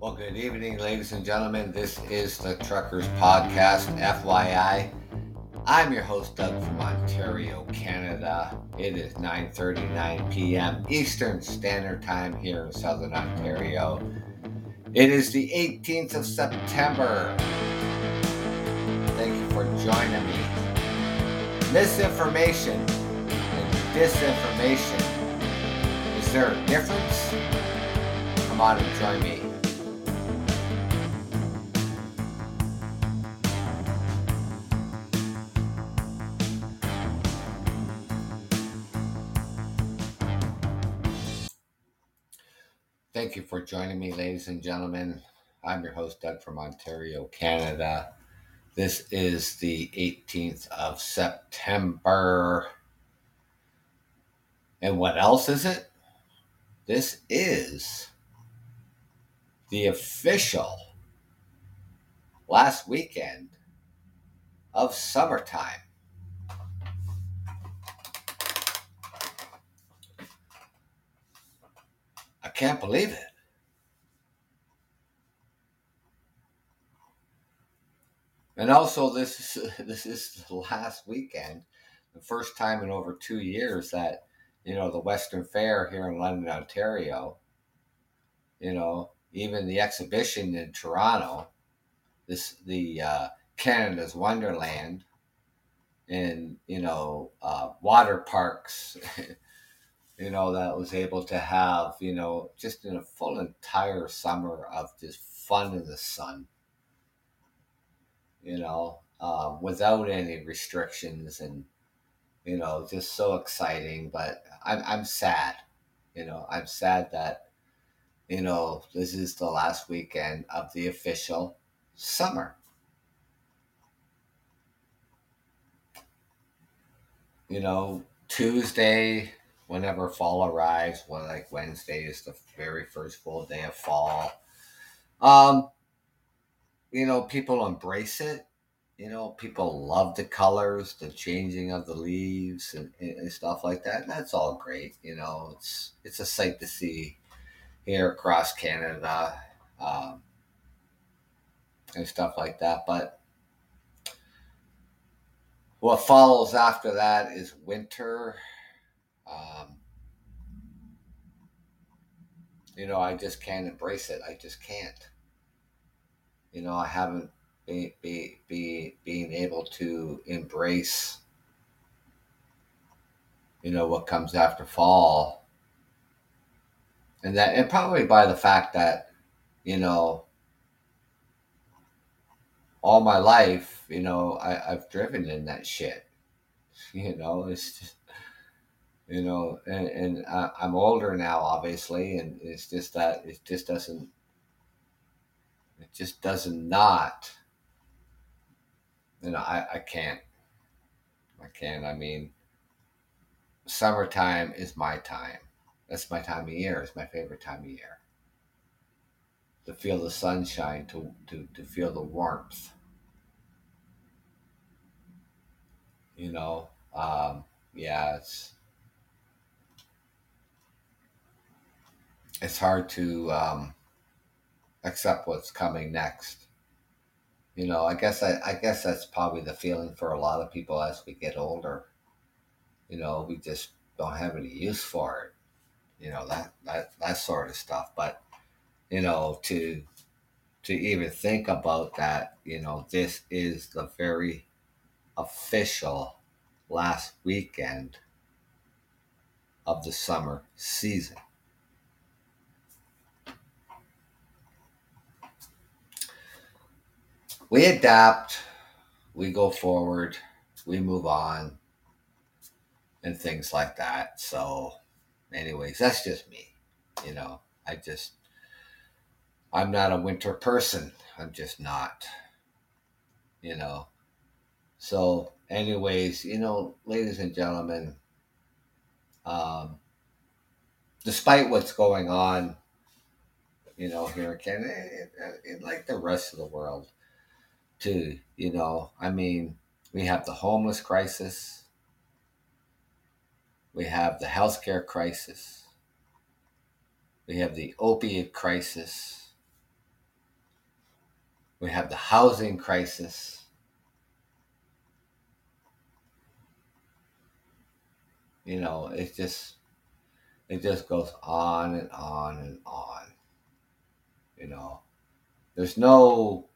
Well, good evening, ladies and gentlemen. This is the Truckers Podcast, FYI. I'm your host, Doug from Ontario, Canada. It is 9.39 p.m. Eastern Standard Time here in Southern Ontario. It is the 18th of September. Thank you for joining me. Misinformation and disinformation. Is there a difference? Come on and join me. Thank you for joining me, ladies and gentlemen. I'm your host, Doug from Ontario, Canada. This is the 18th of September. And what else is it? This is the official last weekend of summertime. I can't believe it. And also, this is this is the last weekend, the first time in over two years that you know the Western Fair here in London, Ontario. You know, even the exhibition in Toronto, this the uh, Canada's Wonderland, and you know uh, water parks. you know, that was able to have, you know, just in a full entire summer of just fun in the sun, you know, uh, without any restrictions and, you know, just so exciting. But I'm, I'm sad, you know, I'm sad that, you know, this is the last weekend of the official summer. You know, Tuesday, whenever fall arrives, well, like Wednesday is the very first full day of fall. Um, you know, people embrace it. You know, people love the colors, the changing of the leaves, and, and stuff like that. And that's all great. You know, it's it's a sight to see here across Canada um, and stuff like that. But what follows after that is winter um, you know, I just can't embrace it. I just can't. You know, I haven't be, be, be being able to embrace, you know, what comes after fall. And that, and probably by the fact that, you know, all my life, you know, I, I've driven in that shit. You know, it's just, you know, and, and I, I'm older now, obviously, and it's just that it just doesn't, it just doesn't not, you know, I, I can't, I can't. I mean, summertime is my time. That's my time of year. It's my favorite time of year. To feel the sunshine, to, to, to feel the warmth. You know, um, yeah, it's, it's hard to um, accept what's coming next. You know, I guess I, I guess that's probably the feeling for a lot of people as we get older. You know, we just don't have any use for it. You know that that that sort of stuff. But you know, to to even think about that, you know, this is the very official last weekend of the summer season. We adapt, we go forward, we move on, and things like that. So, anyways, that's just me. You know, I just, I'm not a winter person. I'm just not. You know, so, anyways, you know, ladies and gentlemen, um, despite what's going on, you know, here in Canada, like the rest of the world, too. You know, I mean, we have the homeless crisis, we have the healthcare crisis, We have the opiate crisis. We have the housing crisis. You know, it just it just goes on and on and on. You know, there's no,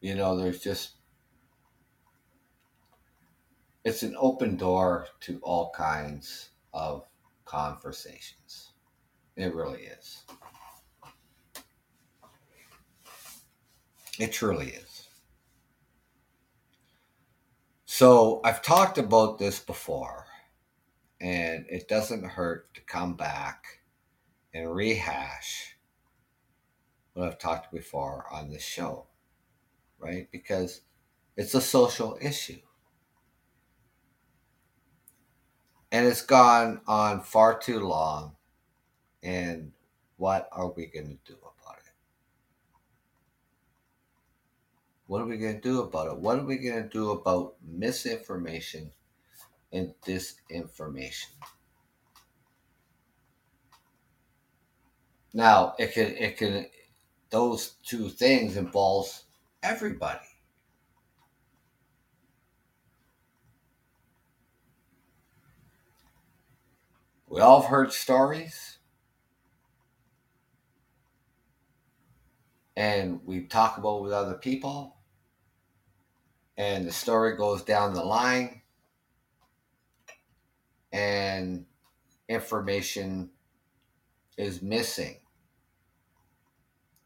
you know, there's just, it's an open door to all kinds of conversations. It really is. It truly is. So I've talked about this before, and it doesn't hurt to come back and rehash what I've talked before on this show, right? Because it's a social issue. And it's gone on far too long. And what are we going to do about it? What are we going to do about it? What are we going to do about misinformation and disinformation? Now, it can it can those two things involves everybody. We all have heard stories. And we talk about with other people. And the story goes down the line. And information is missing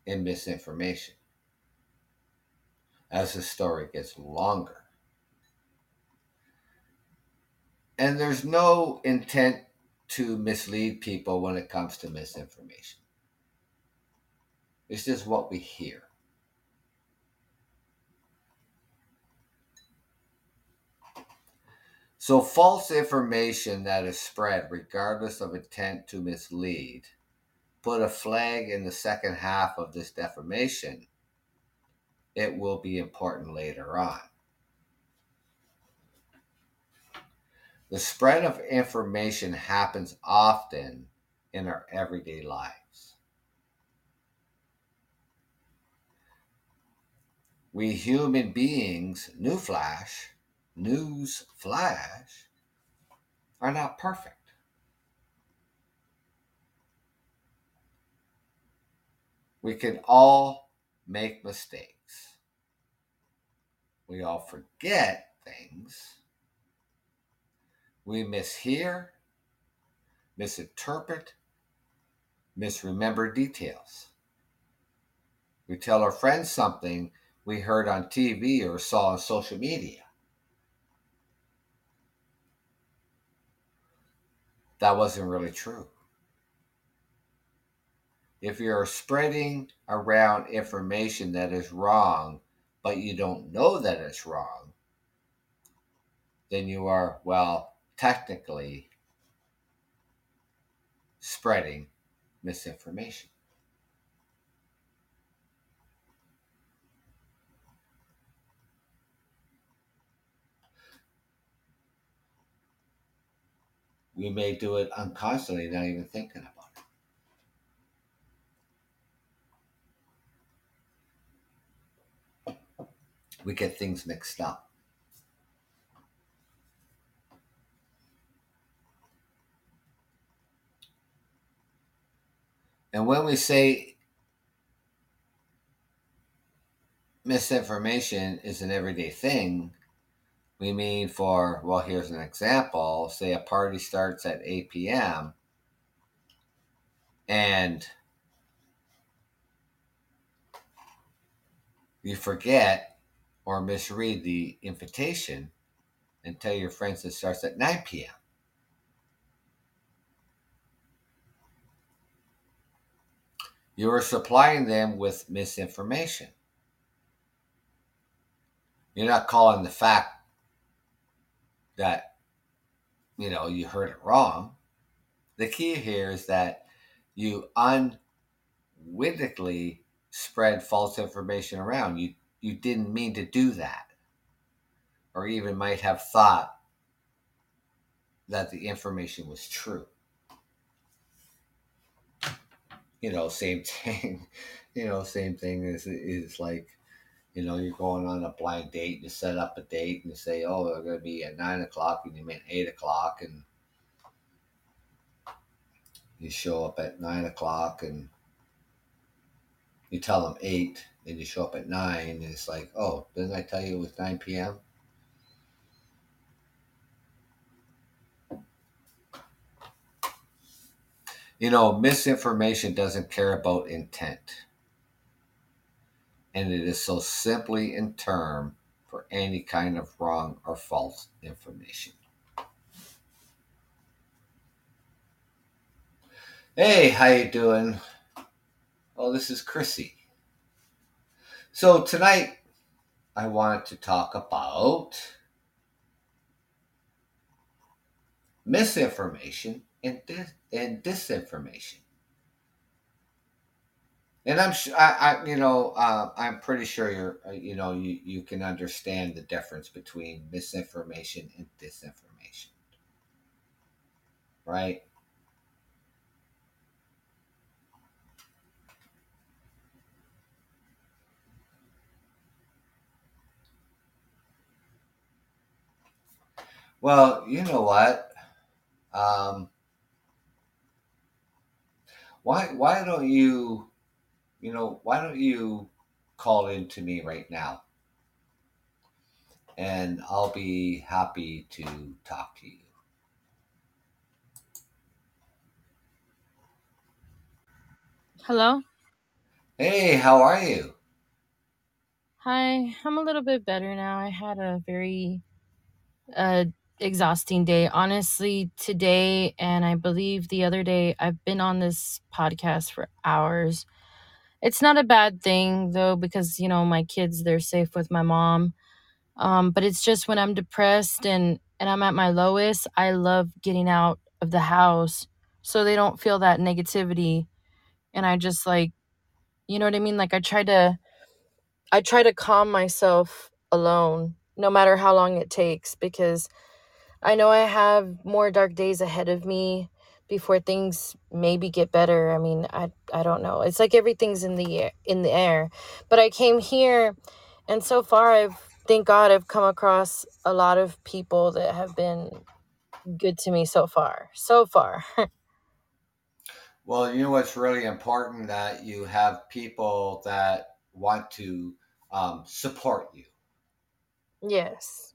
and misinformation as the story gets longer. And there's no intent to mislead people when it comes to misinformation. It's just what we hear. So, false information that is spread, regardless of intent to mislead, put a flag in the second half of this defamation, it will be important later on. The spread of information happens often in our everyday lives. We human beings, new flash, news flash, are not perfect. We can all make mistakes. We all forget things. We mishear, misinterpret, misremember details. We tell our friends something we heard on TV or saw on social media. That wasn't really true if you're spreading around information that is wrong, but you don't know that it's wrong, then you are, well, technically spreading misinformation. We may do it unconsciously, not even thinking about it. We get things mixed up. And when we say misinformation is an everyday thing, we mean for, well, here's an example say a party starts at 8 p.m. and you forget or misread the invitation and tell your friends it starts at 9 p.m. You are supplying them with misinformation. You're not calling the fact that, you know, you heard it wrong. The key here is that you unwittingly spread false information around. You you didn't mean to do that, or even might have thought that the information was true. you know, same thing. You know, same thing is is like, you know, you're going on a blind date. You set up a date and you say, "Oh, we're going to be at nine o'clock," and you meant eight o'clock, and you show up at nine o'clock, and you tell them eight, and you show up at nine, and it's like, "Oh, didn't I tell you it was nine p.m.?" You know, misinformation doesn't care about intent. And it is so simply in term for any kind of wrong or false information. Hey, how you doing? Oh, this is Chrissy. So tonight I wanted to talk about misinformation and dis- and disinformation. And I'm I, I, you know, uh, I'm pretty sure you're, uh, you know, you, you can understand the difference between misinformation and disinformation, right? Well, you know what? Um, why why don't you, you know, why don't you call in to me right now? And I'll be happy to talk to you. Hello? Hey, how are you? Hi, I'm a little bit better now. I had a very uh exhausting day. Honestly, today and I believe the other day I've been on this podcast for hours. It's not a bad thing though because you know my kids they're safe with my mom. Um but it's just when I'm depressed and and I'm at my lowest, I love getting out of the house so they don't feel that negativity and I just like you know what I mean? Like I try to I try to calm myself alone, no matter how long it takes, because I know I have more dark days ahead of me before things maybe get better. I mean, I I don't know. It's like everything's in the air, in the air. But I came here, and so far, I've thank God I've come across a lot of people that have been good to me so far. So far. Well, you know what's really important that you have people that want to um, support you, yes.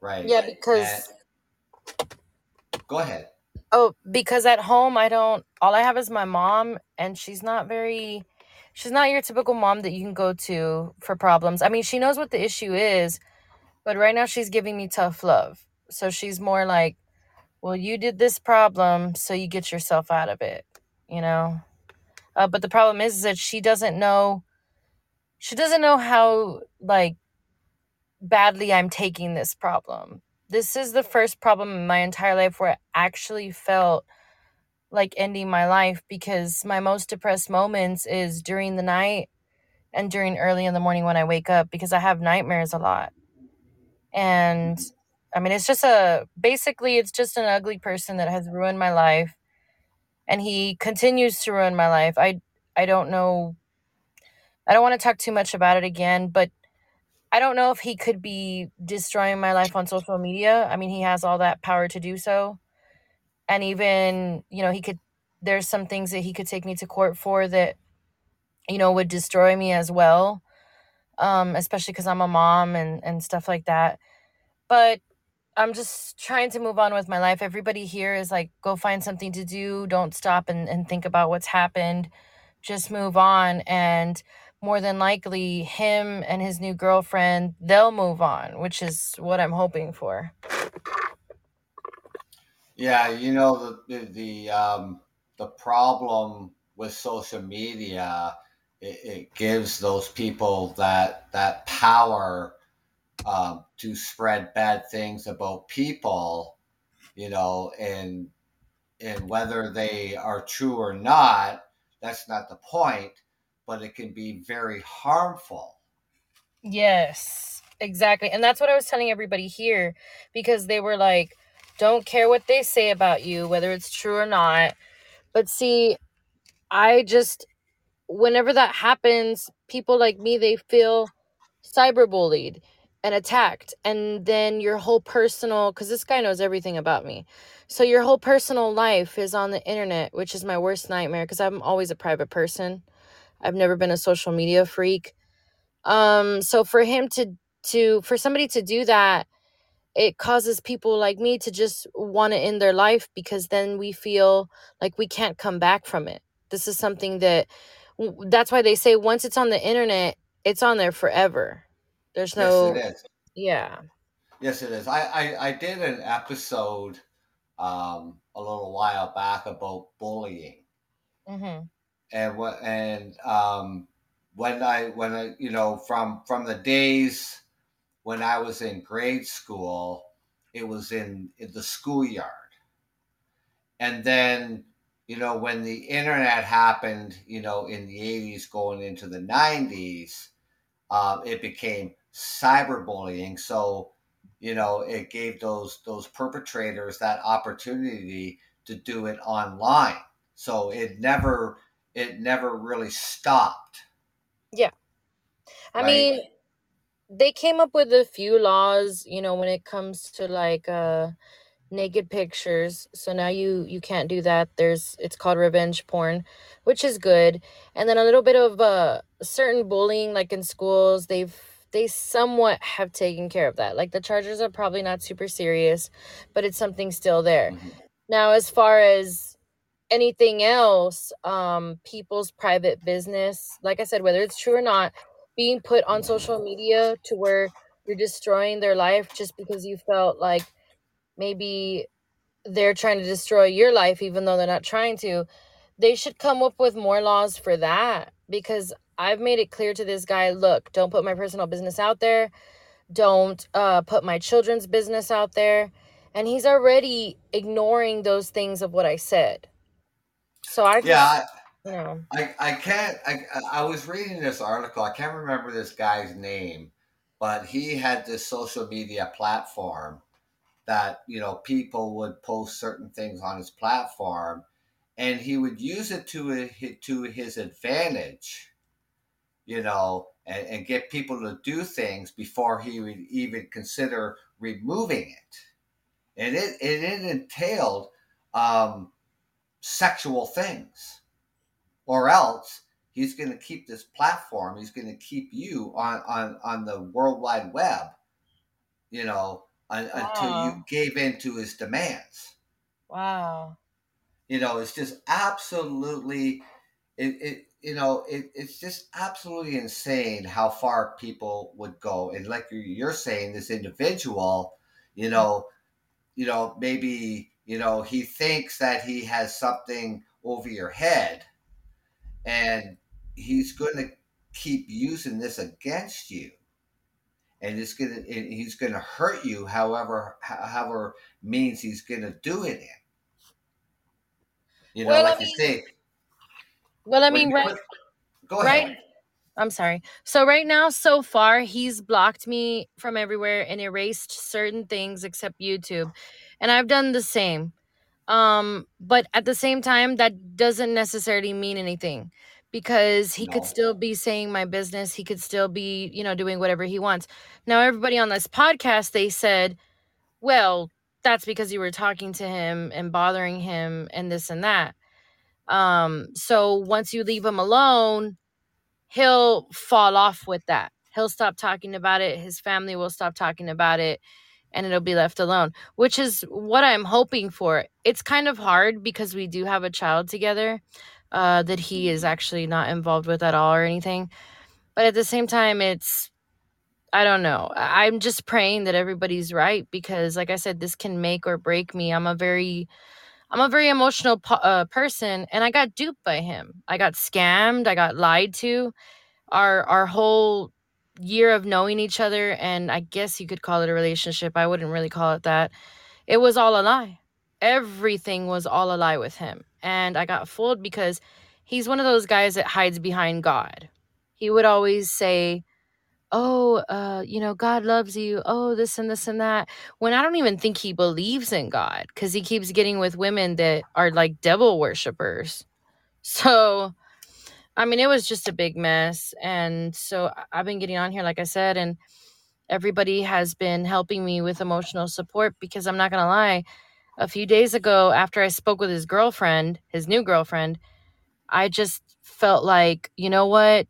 Right? Yeah, because go ahead. Oh, because at home I don't all I have is my mom and she's not very she's not your typical mom that you can go to for problems. I mean, she knows what the issue is, but right now she's giving me tough love. So she's more like, "Well, you did this problem, so you get yourself out of it." You know? Uh, but the problem is, is that she doesn't know she doesn't know how like badly I'm taking this problem. This is the first problem in my entire life where I actually felt like ending my life because my most depressed moments is during the night and during early in the morning when I wake up because I have nightmares a lot. And I mean, it's just a basically, it's just an ugly person that has ruined my life and he continues to ruin my life. I I don't know I don't want to talk too much about it again, but I don't know if he could be destroying my life on social media. I mean, he has all that power to do so. And even, you know, he could there's some things that he could take me to court for that you know would destroy me as well. Um especially cuz I'm a mom and and stuff like that. But I'm just trying to move on with my life. Everybody here is like, go find something to do. Don't stop and, and think about what's happened. Just move on. And more than likely, him and his new girlfriend, they'll move on, which is what I'm hoping for. Yeah, you know the the, the um, the problem with social media, it, it gives those people that that power um, to spread bad things about people, you know, and and whether they are true or not, that's not the point. But it can be very harmful. Yes, exactly. And that's what I was telling everybody here because they were like, don't care what they say about you, whether it's true or not. But see, I just whenever that happens, people like me they feel cyberbullied and attacked and then your whole personal cuz this guy knows everything about me. So your whole personal life is on the internet, which is my worst nightmare cuz I'm always a private person. I've never been a social media freak. Um so for him to to for somebody to do that it causes people like me to just want to end their life because then we feel like we can't come back from it. This is something that that's why they say once it's on the internet, it's on there forever. There's no Yes, it is. yeah. Yes, it is. I, I, I did an episode um, a little while back about bullying, Mhm. And what and um, when I when I you know from from the days when I was in grade school, it was in, in the schoolyard, and then you know when the internet happened, you know in the eighties going into the nineties, um, it became cyberbullying. So you know it gave those those perpetrators that opportunity to do it online. So it never it never really stopped. Yeah. I Right. mean, they came up with a few laws, you know, when it comes to like uh naked pictures. So now you you can't do that. There's it's called revenge porn, which is good. And then a little bit of uh certain bullying like in schools, they've they somewhat have taken care of that. Like the charges are probably not super serious, but it's something still there. Mhm. Now as far as anything else, um people's private business, like I said whether it's true or not, being put on social media to where you're destroying their life just because you felt like maybe they're trying to destroy your life even though they're not trying to they should come up with more laws for that because i've made it clear to this guy look don't put my personal business out there. Don't uh, put my children's business out there. And he's already ignoring those things of what i said so i Yeah, I, know I, I can't. I, I was reading this article. I can't remember this guy's name, but he had this social media platform that you know people would post certain things on his platform, and he would use it to to his advantage, you know, and, and get people to do things before he would even consider removing it. And it it, it entailed um, sexual things. Or else he's going to keep this platform. He's going to keep you on on on the world wide web you know un, until you gave in to his demands. Wow. You know it's just absolutely it, it you know it, it's just absolutely insane how far people would go. And like you're saying this individual you know you know maybe you know he thinks that he has something over your head and he's going to keep using this against you and it's going to he's going to hurt you however however means he's going to do it in you know well i like you mean say well i mean you right go ahead right I'm sorry. So right now, so far, he's blocked me from everywhere and erased certain things except YouTube. And I've done the same. Um, but at the same time, that doesn't necessarily mean anything because he could no still be saying my business. He could still be, you know, doing whatever he wants. Now, everybody on this podcast, they said, well, that's because you were talking to him and bothering him and this and that. Um, so once you leave him alone, he'll fall off with that. He'll stop talking about it. His family will stop talking about it and it'll be left alone, which is what I'm hoping for. It's kind of hard because we do have a child together uh, that he is actually not involved with at all or anything. But at the same time, it's, I don't know. I'm just praying that everybody's right because, like I said, this can make or break me. I'm a very, I'm a very emotional po- uh, person, and I got duped by him. I got scammed. I got lied to our our whole year of knowing each other and I guess you could call it a relationship. I wouldn't really call it that. It was all a lie. Everything was all a lie with him. And I got fooled because he's one of those guys that hides behind God. He would always say, "Oh, uh, you know, God loves you. Oh, this and this and that." When I don't even think he believes in God cuz he keeps getting with women that are like devil worshippers. So, I mean, it was just a big mess. And so I've been getting on here, like I said, and everybody has been helping me with emotional support because I'm not going to lie. A few days ago, after I spoke with his girlfriend, his new girlfriend, I just felt like, you know what?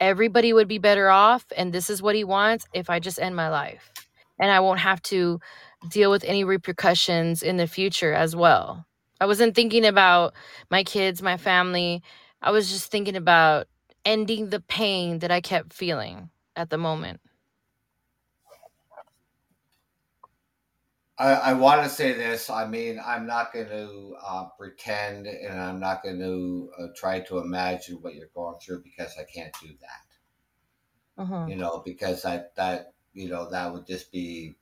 Everybody would be better off, and this is what he wants if I just end my life. And I won't have to deal with any repercussions in the future as well. I wasn't thinking about my kids, my family. I was just thinking about ending the pain that I kept feeling at the moment. I, I want to say this. I mean, I'm not going to uh, pretend and I'm not going to uh, try to imagine what you're going through because I can't do that. Mhm. You know, because I, that, you know, that would just be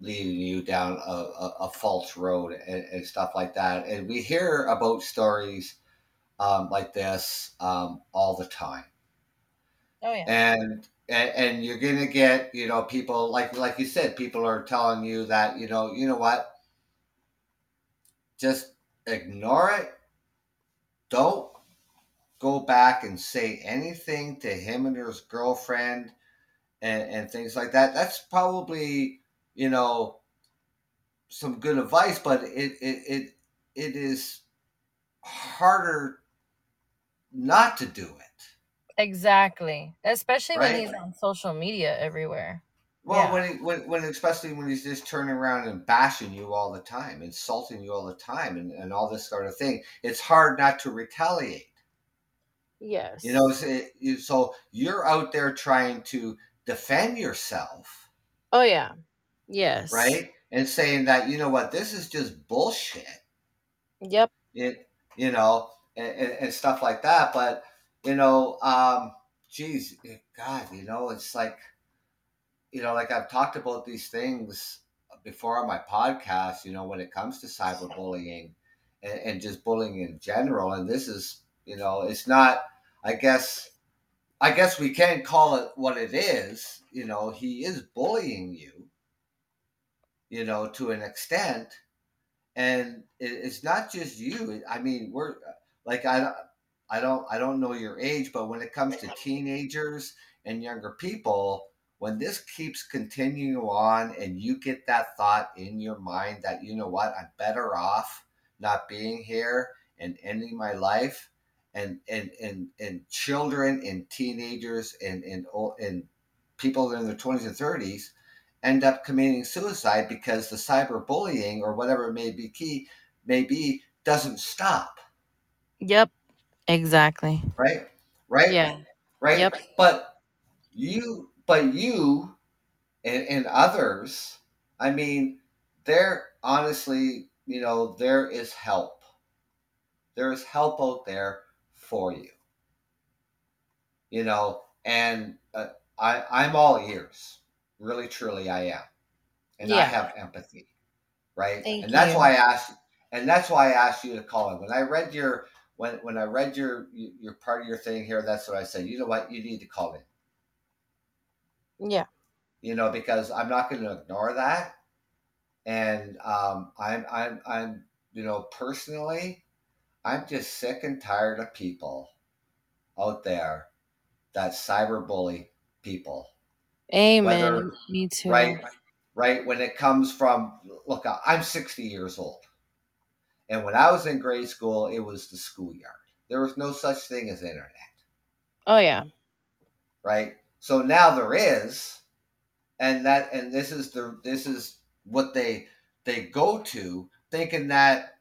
leading you down a, a, a false road and, and, stuff like that. And we hear about stories um, like this um, all the time. Oh yeah. And and, and you're gonna get you know people like like you said people are telling you that you know you know what just ignore it don't go back and say anything to him and his girlfriend and, and things like that that's probably you know some good advice but it it it, it is harder not to do it Exactly. Especially when he's on social media everywhere. Well, Yeah. when, he, when when especially when he's just turning around and bashing you all the time, insulting you all the time, and, and all this sort of thing, it's hard not to retaliate. Yes. You know, so, you- so you're out there trying to defend yourself, Oh yeah. Yes. right? And saying that you know what, this is just bullshit. Yep. It, you know, and, and, stuff like that. But you know, um, geez, God, you know, it's like you know, like I've talked about these things before on my podcast, you know, when it comes to cyberbullying and, and just bullying in general. And this is, you know, it's not, I guess, I guess we can call it what it is. You know, he is bullying you, you know, to an extent. And it, it's not just you. I mean, we're like, I, I don't, I don't know your age, but when it comes to teenagers and younger people, when this keeps continuing on and you get that thought in your mind that you know what? I'm better off not being here and ending my life and and and, and children and teenagers and and, and people in their 20s and 30s end up committing suicide because the cyberbullying or whatever it may be key may be doesn't stop Yep. Exactly. right right Yeah. right Yep. but you but you and, and others i mean there honestly you know there is help there is help out there for you you know and uh, i i'm all ears really truly i am and i Yeah. have empathy right Thank and that's you. why i asked and that's why i asked you to call in when i read your when when i read your your part of your thing here that's what i said you know what you need to call in Yeah. you know, because I'm not going to ignore that. And um, I'm, I'm, I'm, you know, personally, I'm just sick and tired of people out there that cyberbully people. Amen. Whether Me too. right, right when it comes from look, I'm 60 years old, and when I was in grade school, it was the schoolyard. There was no such thing as internet, Oh yeah. right? So now there is, and that and this is the this is what they they go to thinking that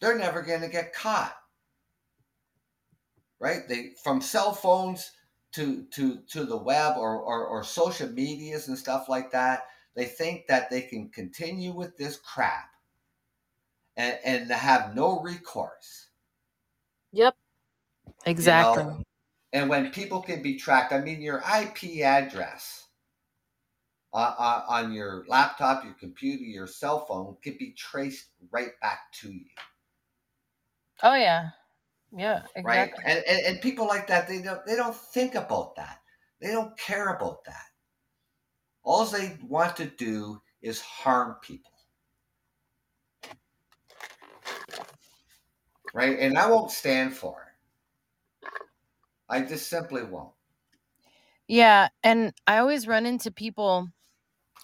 they're never going to get caught right they from cell phones to to to the web or, or or social medias and stuff like that they think that they can continue with this crap and and have no recourse Yep. you Exactly. know and when people can be tracked i mean your ip address on, on, on your laptop, your computer, your cell phone could be traced right back to you, Oh yeah. Yeah. right? Exactly. And, and and people like that, they don't they don't think about that. They don't care about that. All they want to do is harm people. Right? And I won't stand for it. I just simply won't. Yeah, and I always run into people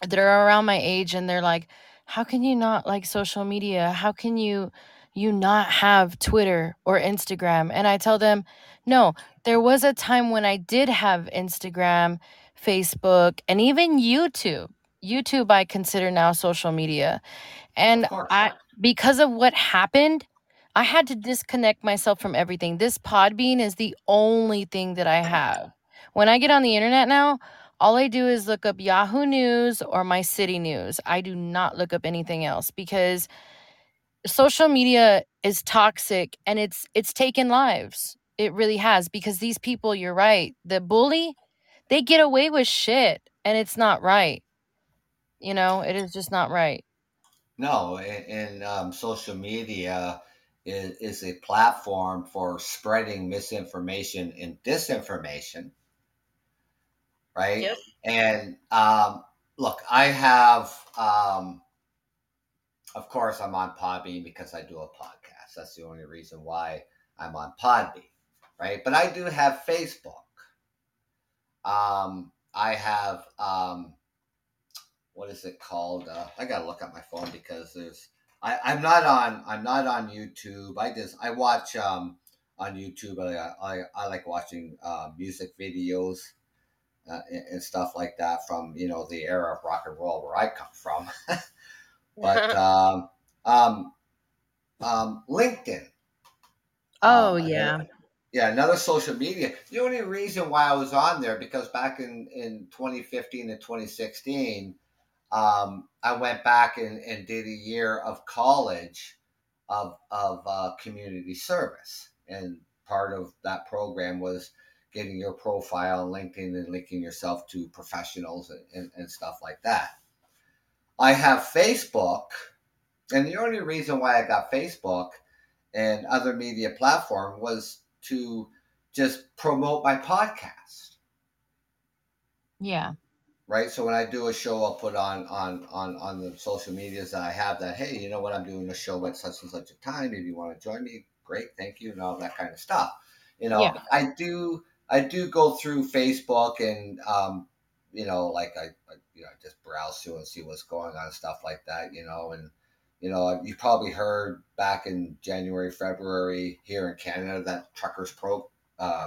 that are around my age and they're like, "How can you not like social media? How can you you not have Twitter or Instagram?" And I tell them, "No, there was a time when I did have Instagram, Facebook, and even YouTube. YouTube I consider now social media. And I because of what happened, I had to disconnect myself from everything. This Podbean is the only thing that I have. When I get on the internet now, all I do is look up Yahoo News or my city news. I do not look up anything else because social media is toxic and it's it's taken lives. It really has because these people, you're right, the bully, they get away with shit and it's not right. You know, it is just not right. No, and, um, social media is, is a platform for spreading misinformation and disinformation, right? Yep. And um, look, I have, um, of course, I'm on Podbean because I do a podcast. That's the only reason why I'm on Podbean, right? But I do have Facebook. Um, I have um, what is it called? Uh, I gotta look at my phone because there's I, I'm not on I'm not on YouTube. I just I watch um on YouTube. I I, I like watching uh, music videos uh, and, and, stuff like that from you know the era of rock and roll where I come from. but um, um, um, LinkedIn. Oh um, yeah. Yeah, another social media. The only reason why I was on there because back in, in 2015 and 2016, um, I went back and, and, did a year of college of, of uh, community service. And part of that program was getting your profile on LinkedIn and linking yourself to professionals and, and, and stuff like that. I have Facebook, and the only reason why I got Facebook and other media platform was to just promote my podcast. Yeah right? So when I do a show, I'll put on on on on the social medias that I have that hey, you know what, I'm doing a show at such and such a time. If you want to join me, great, thank you, and all that kind of stuff. You know, yeah. I do I do go through Facebook and um, you know, like I, I you know I just browse through and see what's going on and stuff like that. You know, and you know, you probably heard back in January, February here in Canada that truckers pro uh,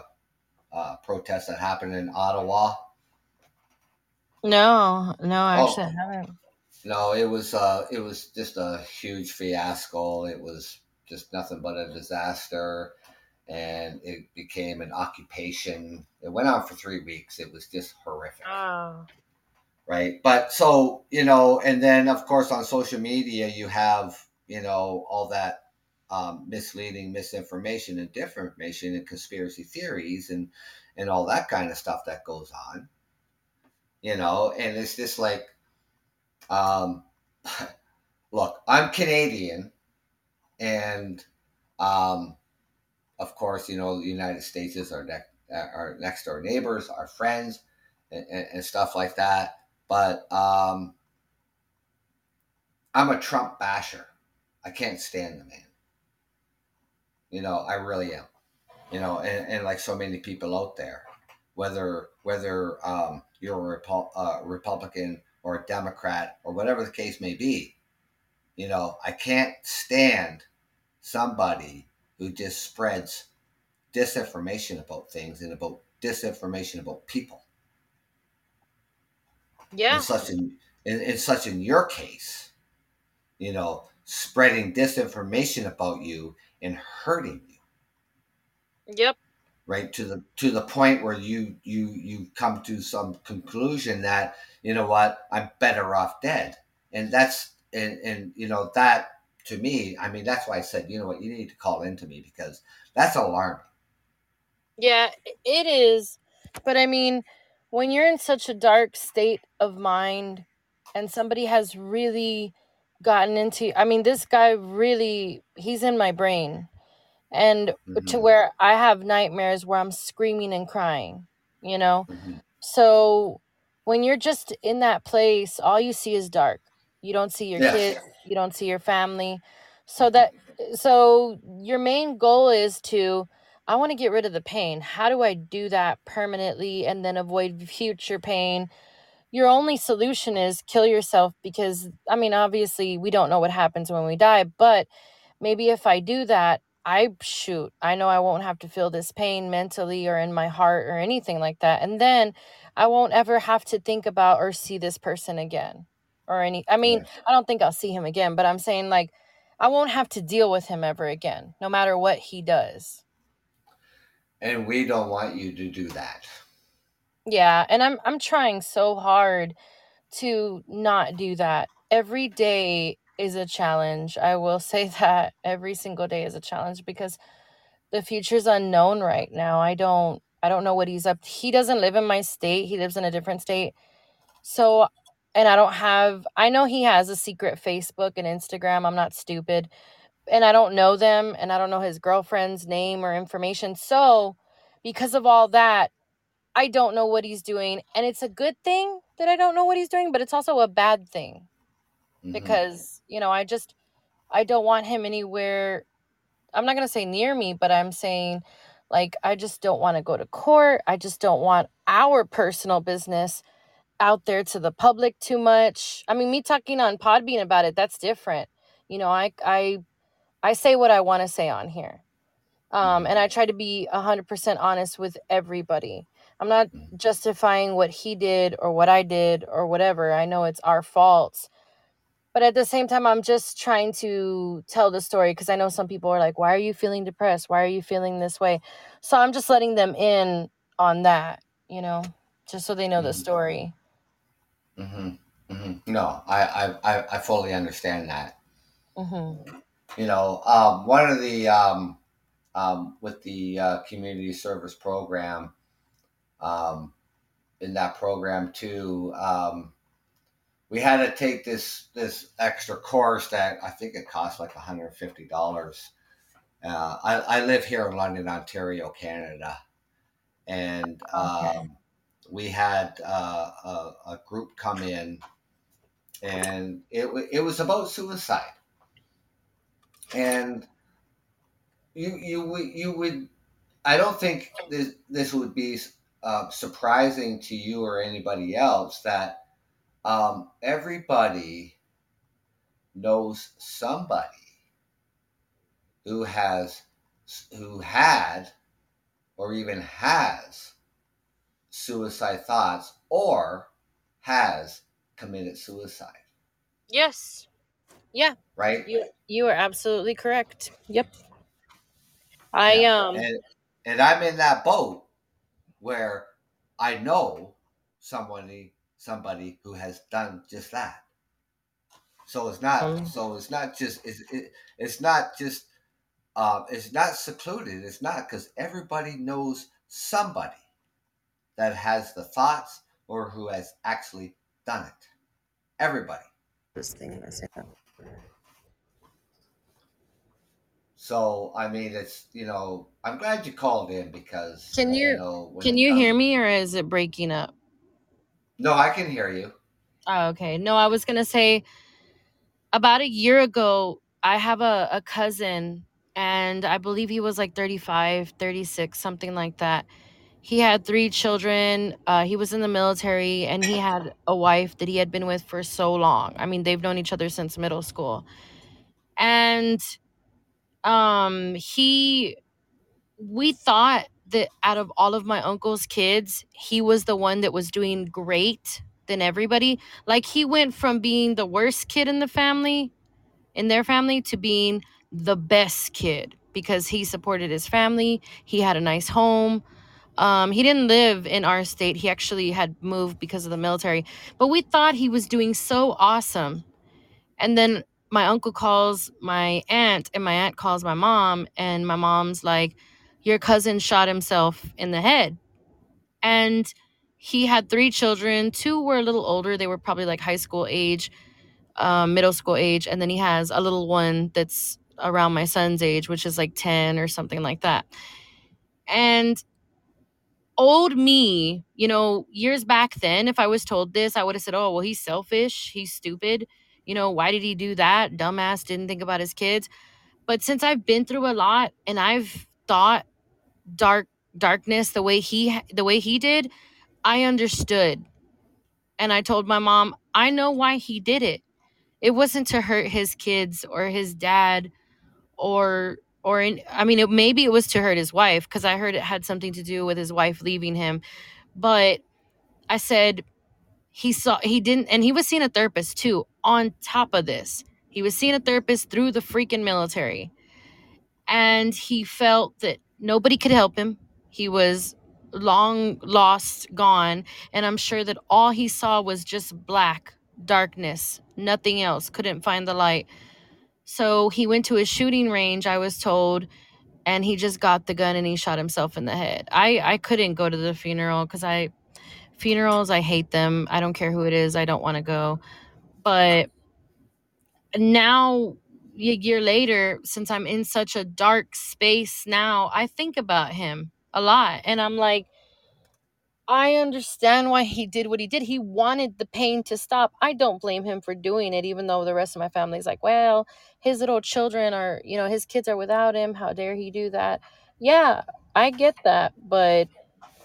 uh, protest that happened in Ottawa no, no, I Oh, actually haven't. no, it was uh it was just a huge fiasco. It was just nothing but a disaster and it became an occupation. It went on for 3 weeks. It was just horrific. Oh. Right? But so, you know, and then of course on social media you have, you know, all that um, misleading misinformation and disinformation and conspiracy theories and and all that kind of stuff that goes on you know, and it's just like, um, look, I'm Canadian, and um, of course, you know, the United States is our next our next door neighbors, our friends, and, and, stuff like that. But um, I'm a Trump basher. I can't stand the man. You know, I really am. You know, and, and like so many people out there, whether whether um, you're a Repu- uh, Republican or a Democrat or whatever the case may be. You know, I can't stand somebody who just spreads disinformation about things and about disinformation about people. Yeah. In such in, in, in such in your case, you know, spreading disinformation about you and hurting you. Yep right to the to the point where you you you come to some conclusion that you know what i'm better off dead. And that's and and you know that to me i mean that's why i said you know what you need to call into me because that's alarming. Yeah it is. But i mean when you're in such a dark state of mind and somebody has really gotten into i mean this guy really he's in my brain and to mm-hmm. where I have nightmares where I'm screaming and crying, you know? Mm-hmm. So when you're just in that place, all you see is dark. You don't see your Yeah. kids, you don't see your family. So that so your main goal is to I want to get rid of the pain. How do I do that permanently and then avoid future pain? Your only solution is kill yourself because I mean obviously we don't know what happens when we die, but maybe if I do that, I shoot, I know I won't have to feel this pain mentally or in my heart or anything like that. And then I won't ever have to think about or see this person again or any I mean. I don't think I'll see him again, but I'm saying like I won't have to deal with him ever again, no matter what he does. And we don't want you to do that. Yeah, and I'm I'm trying so hard to not do that. Every day is a challenge. I will say that every single day is a challenge because the future's unknown right now. I don't I don't know what he's up. He doesn't live in my state. He lives in a different state. So and I don't have I know he has a secret Facebook and Instagram. I'm not stupid. And I don't know them and I don't know his girlfriend's name or information. So because of all that, I don't know what he's doing. And it's a good thing that I don't know what he's doing, but it's also a bad thing Mhm. because, you know, I just I don't want him anywhere I'm not going to say near me, but I'm saying like I just don't want to go to court. I just don't want our personal business out there to the public too much. I mean, me talking on Podbean about it, that's different. You know, I I I say what I want to say on here. Um, and I try to be 100% honest with everybody. I'm not Mhm. justifying what he did or what I did or whatever. I know it's our faults. But at the same time, I'm just trying to tell the story because I know some people are like, why are you feeling depressed? Why are you feeling this way? So I'm just letting them in on that, you know, just so they know the Mhm. story. hmm hmm No, I, I, I, I fully understand that. hmm You know, um, one of the um, um, with the uh, community service program, um, in that program too, um, we had to take this this extra course that I think it cost like one hundred fifty dollars. Uh, I, I live here in London, Ontario, Canada, and Okay. um, we had uh, a, a group come in, and it it was about suicide, and you you would you would I don't think this this would be uh, surprising to you or anybody else that um, everybody knows somebody who has who had or even has suicide thoughts or has committed suicide Yes. Yeah. right You you are absolutely correct. Yep. I Yeah. um and and i'm in that boat where i know somebody somebody who has done just that so it's not Um. so it's not just it's, it, it's not just Um, it's not secluded it's not because everybody knows somebody that has the thoughts or who has actually done it everybody this thing and I so i mean it's you know i'm glad you called in because Can you- know Can it you hear me or is it breaking up? No i can hear you Oh, okay. No, I was gonna say about a year ago, I have a, a cousin and I believe he was like 35, 36, something like that. He had three children. Uh, he was in the military and he had a wife that he had been with for so long. I mean, they've known each other since middle school. And um he we thought that out of all of my uncle's kids, he was the one that was doing great than everybody. Like he went from being the worst kid in the family, in their family, to being the best kid because he supported his family. He had a nice home. Um, he didn't live in our state. He actually had moved because of the military. But we thought he was doing so awesome. And then my uncle calls my aunt, and my aunt calls my mom, and my mom's like, Your cousin shot himself in the head. And he had three children. Two were a little older. They were probably like high school age, um, middle school age. And then he has a little one that's around my son's age, which is like 10 or something like that. And old me, you know, years back then, if I was told this, I would have said, oh, well, he's selfish. He's stupid. You know, why did he do that? Dumbass didn't think about his kids. But since I've been through a lot and I've thought dark darkness the way he the way he did, I understood. And I told my mom, I know why he did it. It wasn't to hurt his kids or his dad or or in, I mean, it, maybe it was to hurt his wife because I heard it had something to do with his wife leaving him. But I said he saw he didn't, and he was seeing a therapist too. On top of this, he was seeing a therapist through the freaking military, and he felt that nobody could help him. He was long lost, gone, and I'm sure that all he saw was just black darkness, nothing else. Couldn't find the light. So he went to a shooting range, I was told, and he just got the gun and he shot himself in the head. I I couldn't go to the funeral cuz I funerals, I hate them. I don't care who it is. I don't want to go. But now a year later, since I'm in such a dark space now, I think about him a lot and I'm like I understand why he did what he did. He wanted the pain to stop. I don't blame him for doing it, even though the rest of my family's like, well, his little children are, you know, his kids are without him. How dare he do that? Yeah, I get that. But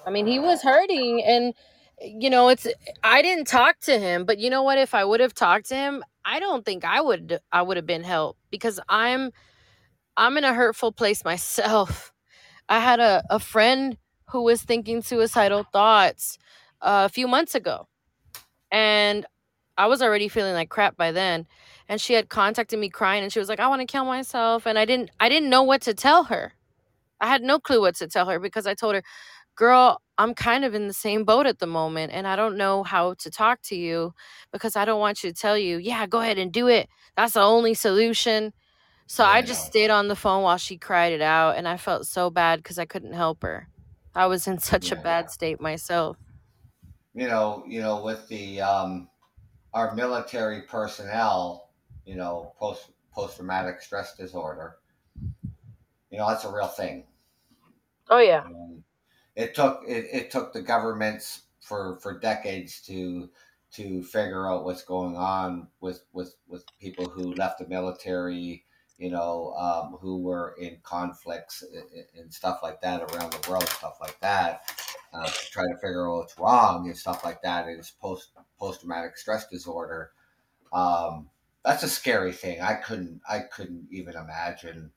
I mean, he was hurting. And, you know, it's, I didn't talk to him, but you know what? If I would have talked to him, I don't think I would, I would have been helped because I'm, I'm in a hurtful place myself. I had a, a friend who was thinking suicidal thoughts uh, a few months ago. And I was already feeling like crap by then. And she had contacted me crying and she was like, I want to kill myself. And I didn't I didn't know what to tell her. I had no clue what to tell her because I told her, girl, I'm kind of in the same boat at the moment and I don't know how to talk to you because I don't want you to tell you, yeah, go ahead and do it. That's the only solution. So Yeah, I just stayed on the phone while she cried it out and I felt so bad because I couldn't help her. I was in such a bad state myself. You know, you know, with the um, our military personnel, you know, post post traumatic stress disorder, you know, that's a real thing. Oh yeah. Um, it took it, it took the governments for for decades to to figure out what's going on with with with people who left the military you know um, who were in conflicts and, stuff like that around the world stuff like that uh, to try to figure out what's wrong and stuff like that and it's post post traumatic stress disorder um, that's a scary thing i couldn't i couldn't even imagine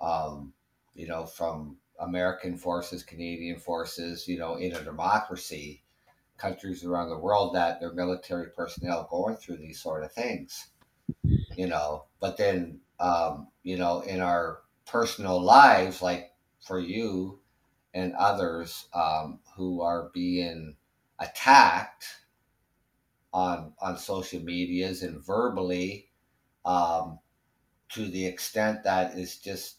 um, you know, from American forces, Canadian forces, you know, in a democracy, countries around the world that their military personnel going through these sort of things, you know. But then, um, you know, in our personal lives, like for you and others um, who are being attacked on on social medias and verbally, um, to the extent that it's just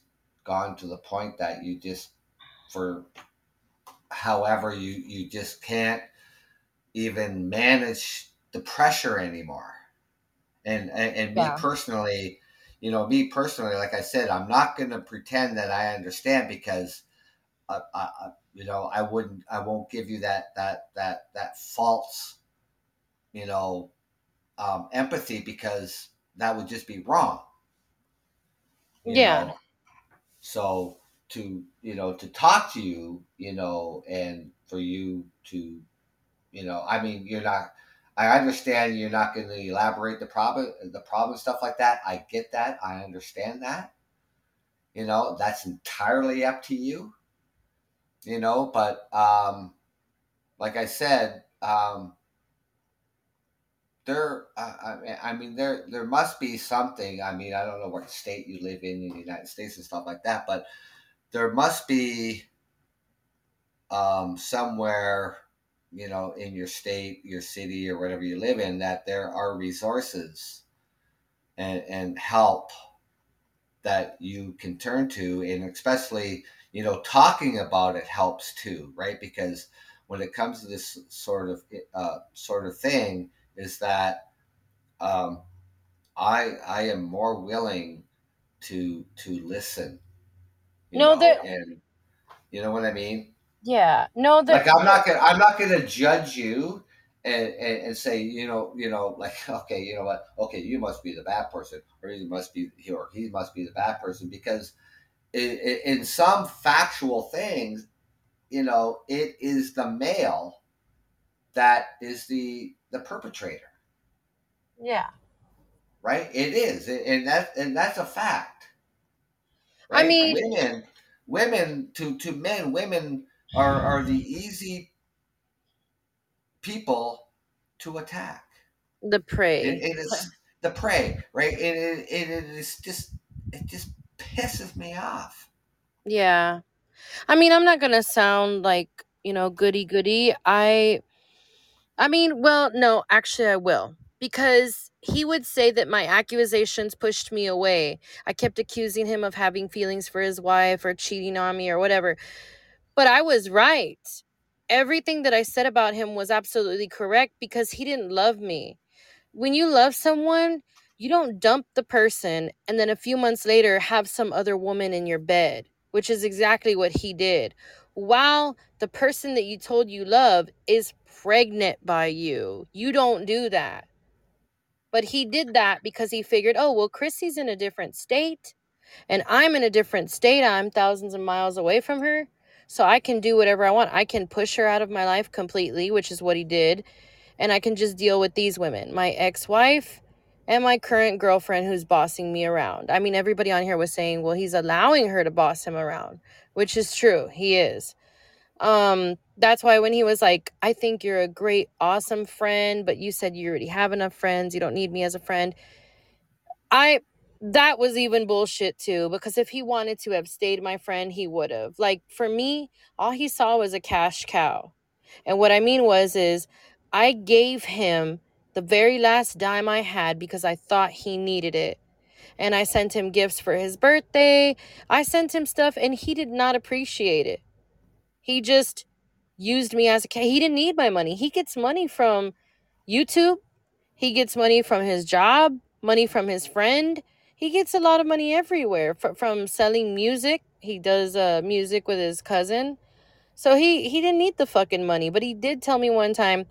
gone to the point that you just for however you you just can't even manage the pressure anymore and and, and me Yeah. personally you know me personally like i said i'm not going to pretend that i understand because I, I, I- you know i wouldn't i won't give you that that that that false you know um, empathy because that would just be wrong Yeah. know so to you know to talk to you you know and for you to you know i mean you're not i understand you're not going to elaborate the problem the problem stuff like that. I get that. I understand that. You know that's entirely up to you you know but um like i said um there uh, I, mean- there there must be something i mean i don't know what state you live in in the united states and stuff like that but there must be um, somewhere, you know, in your state, your city, or whatever you live in, that there are resources and, and help that you can turn to, and especially, you know, talking about it helps too, right? Because when it comes to this sort of uh, sort of thing, is that um, I I am more willing to to listen, you No, know, there and you know what I mean. yeah. No, there Like I'm not gonna I'm not gonna judge you and, and, and say, you know, you know, like, okay, you know what? Okay, you must be the bad person, or he must be, or he must be the bad person, because in, in some factual things, you know, it is the male that is the the perpetrator. Yeah. Right. It is, and that and that's a fact. Right? I mean, women, women to to men, women are are the easy people to attack. The prey. It, it is the prey, right? It, it, it is just it just pisses me off. Yeah. I mean, I'm not gonna sound like, you know, goody goody. I I mean, well, no, actually I will. Because he would say that my accusations pushed me away. I kept accusing him of having feelings for his wife or cheating on me or whatever. But I was right. Everything that I said about him was absolutely correct because he didn't love me. When you love someone, you don't dump the person and then a few months later have some other woman in your bed, which is exactly what he did. While the person that you told you love is pregnant by you, you don't do that. But he did that because he figured, oh, well, Chrissy's in a different state and I'm in a different state. I'm thousands of miles away from her. So I can do whatever I want. I can push her out of my life completely, which is what he did. And I can just deal with these women my ex wife and my current girlfriend who's bossing me around. I mean, everybody on here was saying, well, he's allowing her to boss him around, which is true. He is. Um, that's why when he was like, I think you're a great, awesome friend, but you said you already have enough friends, you don't need me as a friend. I that was even bullshit too, because if he wanted to have stayed my friend, he would have. Like for me, all he saw was a cash cow. And what I mean was is I gave him the very last dime I had because I thought he needed it. And I sent him gifts for his birthday. I sent him stuff and he did not appreciate it. He just used me as a. He didn't need my money. He gets money from YouTube. He gets money from his job, money from his friend. He gets a lot of money everywhere F- from selling music. He does uh, music with his cousin. So he he didn't need the fucking money, but he did tell me one time,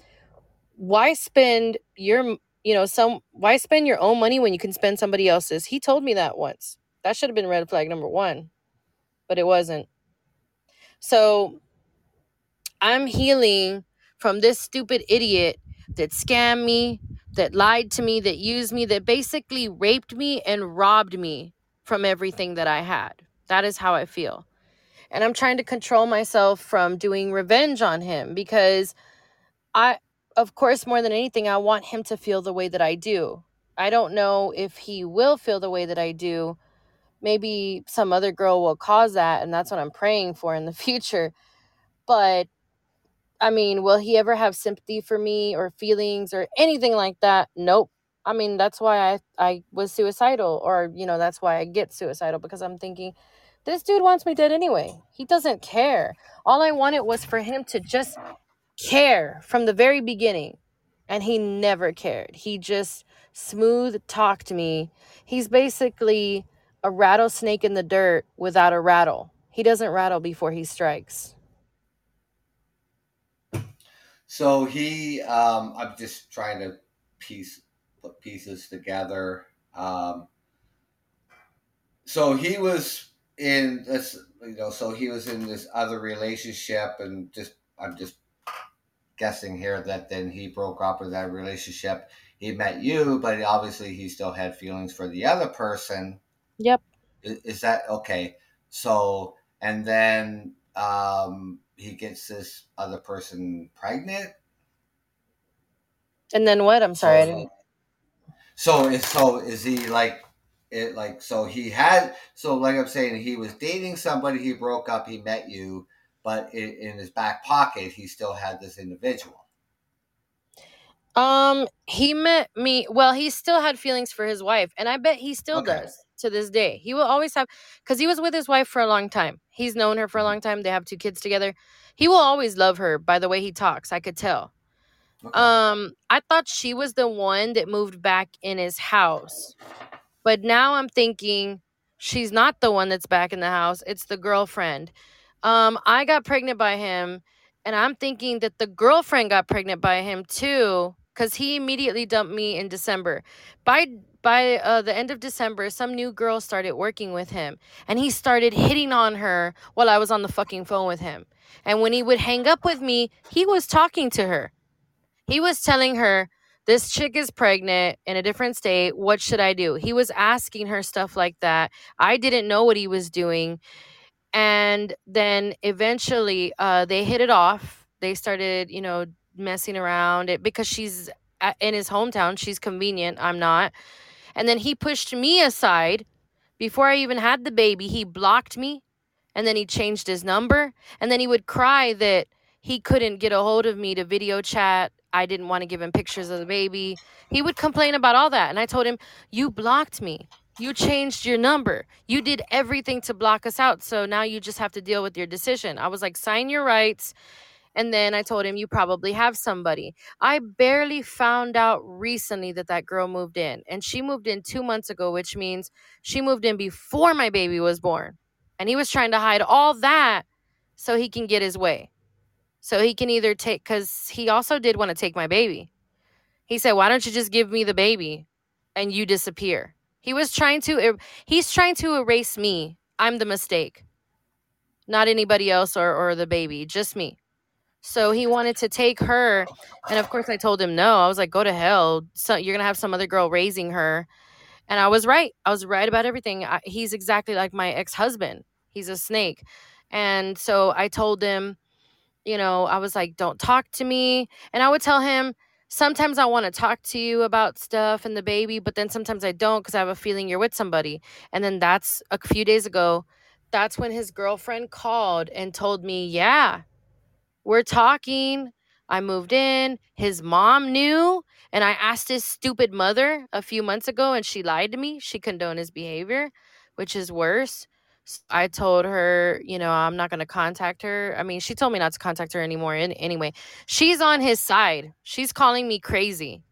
"Why spend your you know some why spend your own money when you can spend somebody else's?" He told me that once. That should have been red flag number 1, but it wasn't. So I'm healing from this stupid idiot that scammed me, that lied to me, that used me, that basically raped me and robbed me from everything that I had. That is how I feel. And I'm trying to control myself from doing revenge on him because I, of course, more than anything, I want him to feel the way that I do. I don't know if he will feel the way that I do. Maybe some other girl will cause that, and that's what I'm praying for in the future. But I mean, will he ever have sympathy for me or feelings or anything like that? Nope. I mean, that's why I I was suicidal or, you know, that's why I get suicidal because I'm thinking this dude wants me dead anyway. He doesn't care. All I wanted was for him to just care from the very beginning. And he never cared. He just smooth talked me. He's basically a rattlesnake in the dirt without a rattle. He doesn't rattle before he strikes. So he, um, I'm just trying to piece put pieces together. Um, so he was in this, you know, so he was in this other relationship, and just I'm just guessing here that then he broke up with that relationship. He met you, but obviously he still had feelings for the other person. Yep. Is, is that okay? So, and then um, he gets this other person pregnant. And then what? I'm sorry, didn't. So is so is he like it like so he had so like I'm saying he was dating somebody he broke up he met you but in, in his back pocket he still had this individual. Um, he met me. Well, he still had feelings for his wife, and I bet he still Okay. does to this day. He will always have, because he was with his wife for a long time. He's known her for a long time. They have two kids together. He will always love her by the way he talks. I could tell. Okay. Um, I thought she was the one that moved back in his house, but now I'm thinking she's not the one that's back in the house. It's the girlfriend. Um, I got pregnant by him, And I'm thinking that the girlfriend got pregnant by him too, because he immediately dumped me in December. By by uh, the end of December, some new girl started working with him, and he started hitting on her while I was on the fucking phone with him. And when he would hang up with me, he was talking to her. He was telling her, This chick is pregnant in a different state. What should I do? He was asking her stuff like that. I didn't know what he was doing. And then eventually uh, they hit it off. They started, you know, messing around it because she's at, in his hometown. She's convenient. I'm not. And then he pushed me aside before I even had the baby. He blocked me and then he changed his number. And then he would cry that he couldn't get a hold of me to video chat. I didn't want to give him pictures of the baby. He would complain about all that. And I told him, You blocked me. You changed your number. You did everything to block us out. So now you just have to deal with your decision. I was like, Sign your rights. And then I told him, You probably have somebody. I barely found out recently that that girl moved in. And she moved in two months ago, which means she moved in before my baby was born. And he was trying to hide all that so he can get his way. So he can either take, because he also did want to take my baby. He said, Why don't you just give me the baby and you disappear? He was trying to, er- he's trying to erase me. I'm the mistake, not anybody else or, or the baby, just me. So he wanted to take her. And of course, I told him no. I was like, Go to hell. So you're going to have some other girl raising her. And I was right. I was right about everything. I, he's exactly like my ex husband. He's a snake. And so I told him, you know, I was like, don't talk to me. And I would tell him, sometimes I want to talk to you about stuff and the baby, but then sometimes I don't because I have a feeling you're with somebody. And then that's a few days ago. That's when his girlfriend called and told me, yeah, we're talking. I moved in. His mom knew. And I asked his stupid mother a few months ago, and she lied to me. She condoned his behavior, which is worse. I told her, you know, I'm not going to contact her. I mean, she told me not to contact her anymore. In, anyway, she's on his side. She's calling me crazy.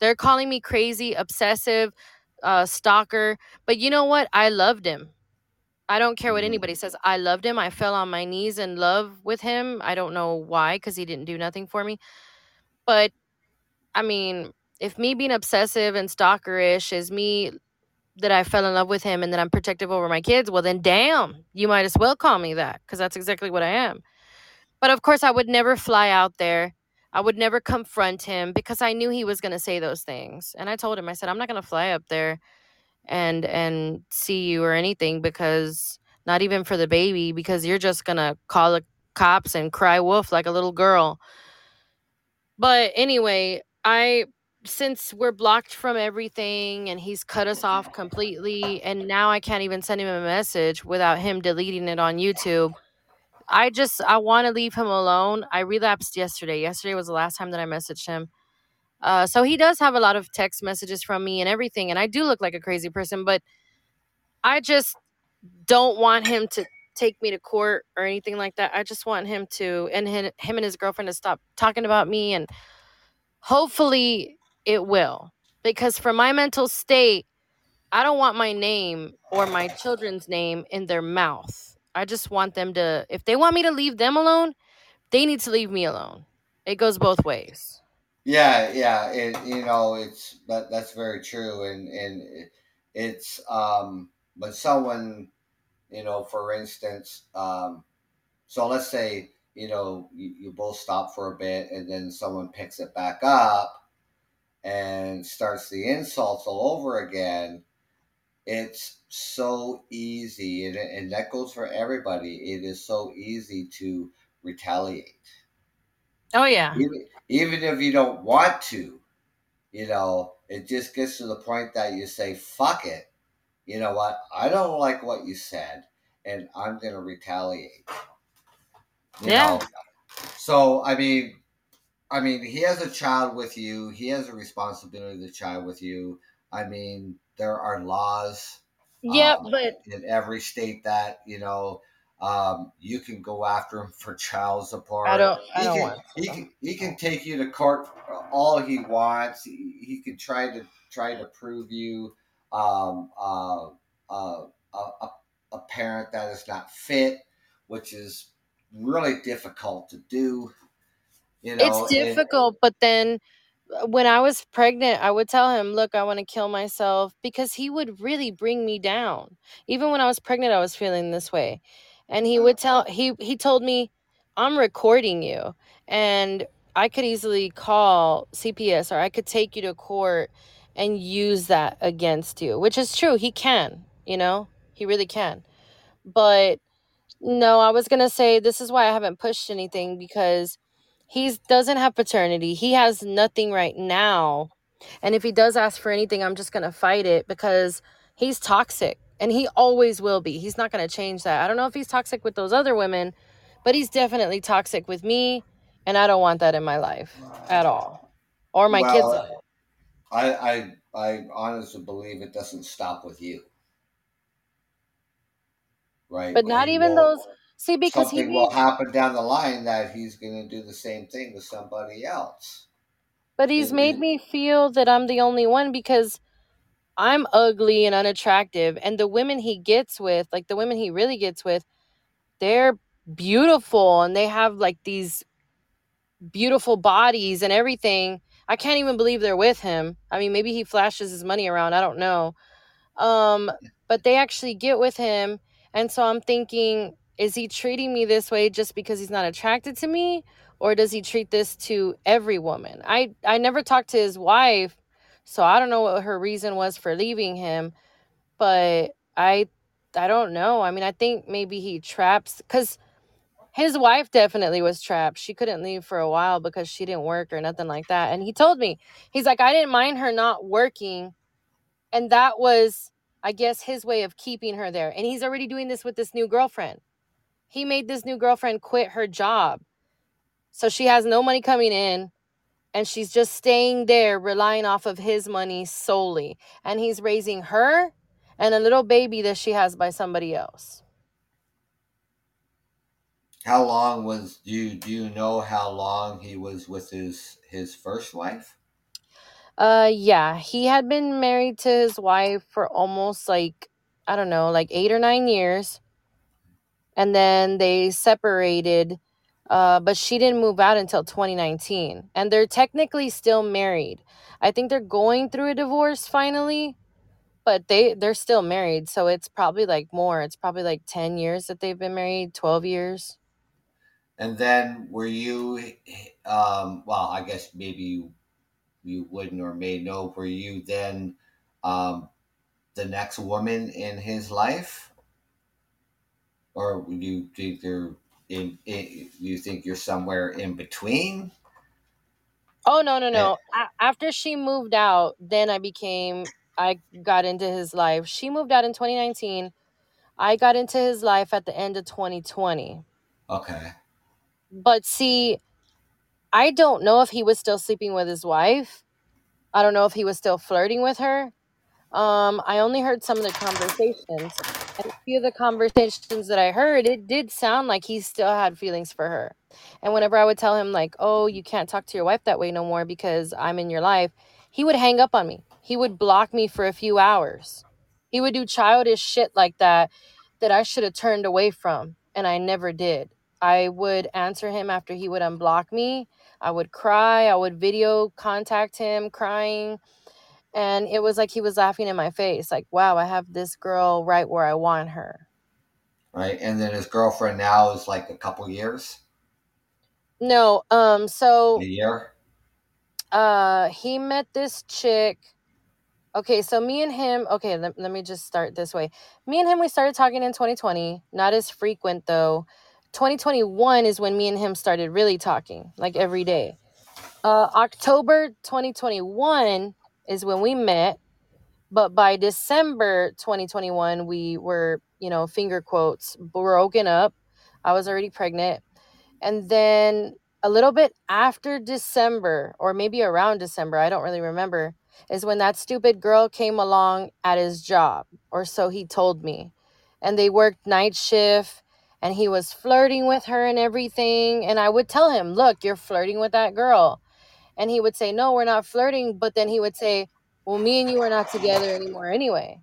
They're calling me crazy, obsessive, uh, stalker. But you know what? I loved him. I don't care what Mm-hmm. anybody says. I loved him. I fell on my knees in love with him. I don't know why, because he didn't do nothing for me. But I mean, if me being obsessive and stalkerish is me that I fell in love with him and that I'm protective over my kids, well, then damn, you might as well call me that because that's exactly what I am. But of course, I would never fly out there. I would never confront him because I knew he was going to say those things. And I told him, I said, I'm not going to fly up there and and see you or anything because not even for the baby because you're just going to call the cops and cry wolf like a little girl. But anyway, I since we're blocked from everything and he's cut us off completely and now I can't even send him a message without him deleting it on YouTube. I just I want to leave him alone. I relapsed yesterday. Yesterday was the last time that I messaged him. Uh, so he does have a lot of text messages from me and everything, and I do look like a crazy person, but I just don't want him to take me to court or anything like that. I just want him to and him, him and his girlfriend to stop talking about me, and hopefully it will. Because for my mental state, I don't want my name or my children's name in their mouth. I just want them to, if they want me to leave them alone, they need to leave me alone. It goes both ways. Yeah, yeah, it, you know, it's that that's very true, and and it's um, but someone, you know, for instance, um, so let's say you know you, you both stop for a bit, and then someone picks it back up and starts the insults all over again. It's so easy, and and that goes for everybody. It is so easy to retaliate Oh, yeah. even, even if you don't want to, you know, it just gets to the point that you say, fuck it. You know what? I don't like what you said, and I'm going to retaliate. You Yeah. know? So, I mean, I mean, he has a child with you. He has a responsibility to the child with you. I mean, there are laws Yeah, um, but in every state that you know um, you can go after him for child support. I don't, I He don't can, want he can he can take you to court all he wants. He, he can try to try to prove you um, uh, uh, a, a, a parent that is not fit, which is really difficult to do. You know, it's and- difficult, but then uh, when I was pregnant, I would tell him, "Look, I want to kill myself," because he would really bring me down. Even when I was pregnant, I was feeling this way, and he would tell he he told me, "I'm recording you, and I could easily call CPS or I could take you to court and use that against you," which is true. He can, you know, he really can, but no, I was gonna say this is why I haven't pushed anything because he doesn't have paternity. He has nothing right now. And if he does ask for anything, I'm just gonna fight it because he's toxic and he always will be. He's not gonna change that. I don't know if he's toxic with those other women, but he's definitely toxic with me, and I don't want that in my life at all. Or my kids. I, I I honestly believe it doesn't stop with you. Right. But not even those see because he something will happen down the line that he's going to do the same thing with somebody else. But he's made me feel that I'm the only one because I'm ugly and unattractive. And the women he gets with, like the women he really gets with, they're beautiful and they have like these beautiful bodies and everything. I can't even believe they're with him. I mean, maybe he flashes his money around. I don't know. Um, but they actually get with him. And so I'm thinking, is he treating me this way just because he's not attracted to me? Or does he treat this to every woman? I, I never talked to his wife, so I don't know what her reason was for leaving him. But I I don't know. I mean, I think maybe he traps because his wife definitely was trapped. She couldn't leave for a while because she didn't work or nothing like that. And he told me, he's like, I didn't mind her not working. And that was, I guess, his way of keeping her there. And he's already doing this with this new girlfriend. He made this new girlfriend quit her job. So she has no money coming in and she's just staying there relying off of his money solely. And he's raising her and a little baby that she has by somebody else. How long was do you do you know how long he was with his his first wife? Uh yeah, he had been married to his wife for almost like I don't know, like 8 or 9 years. And then they separated uh but she didn't move out until 2019 and they're technically still married. I think they're going through a divorce finally, but they they're still married, so it's probably like more. It's probably like 10 years that they've been married, 12 years. And then were you um well, I guess maybe you you wouldn't or may know were you then um the next woman in his life? Or do you think you're in, in you think you're somewhere in between? Oh no, no, no. A- after she moved out, then I became I got into his life. She moved out in 2019. I got into his life at the end of 2020. Okay. But see, I don't know if he was still sleeping with his wife. I don't know if he was still flirting with her. Um, I only heard some of the conversations. And a few of the conversations that I heard, it did sound like he still had feelings for her. And whenever I would tell him, like, oh, you can't talk to your wife that way no more because I'm in your life, he would hang up on me. He would block me for a few hours. He would do childish shit like that that I should have turned away from. And I never did. I would answer him after he would unblock me. I would cry. I would video contact him crying. And it was like he was laughing in my face, like, wow, I have this girl right where I want her. Right. And then his girlfriend now is like a couple years? No, um, so A year? uh he met this chick. Okay, so me and him, okay, let, let me just start this way. Me and him, we started talking in 2020, not as frequent though. 2021 is when me and him started really talking, like every day. Uh, October 2021 is when we met, but by December 2021, we were, you know, finger quotes, broken up. I was already pregnant. And then a little bit after December, or maybe around December, I don't really remember, is when that stupid girl came along at his job, or so he told me. And they worked night shift, and he was flirting with her and everything. And I would tell him, Look, you're flirting with that girl. And he would say, No, we're not flirting. But then he would say, Well, me and you are not together anymore anyway.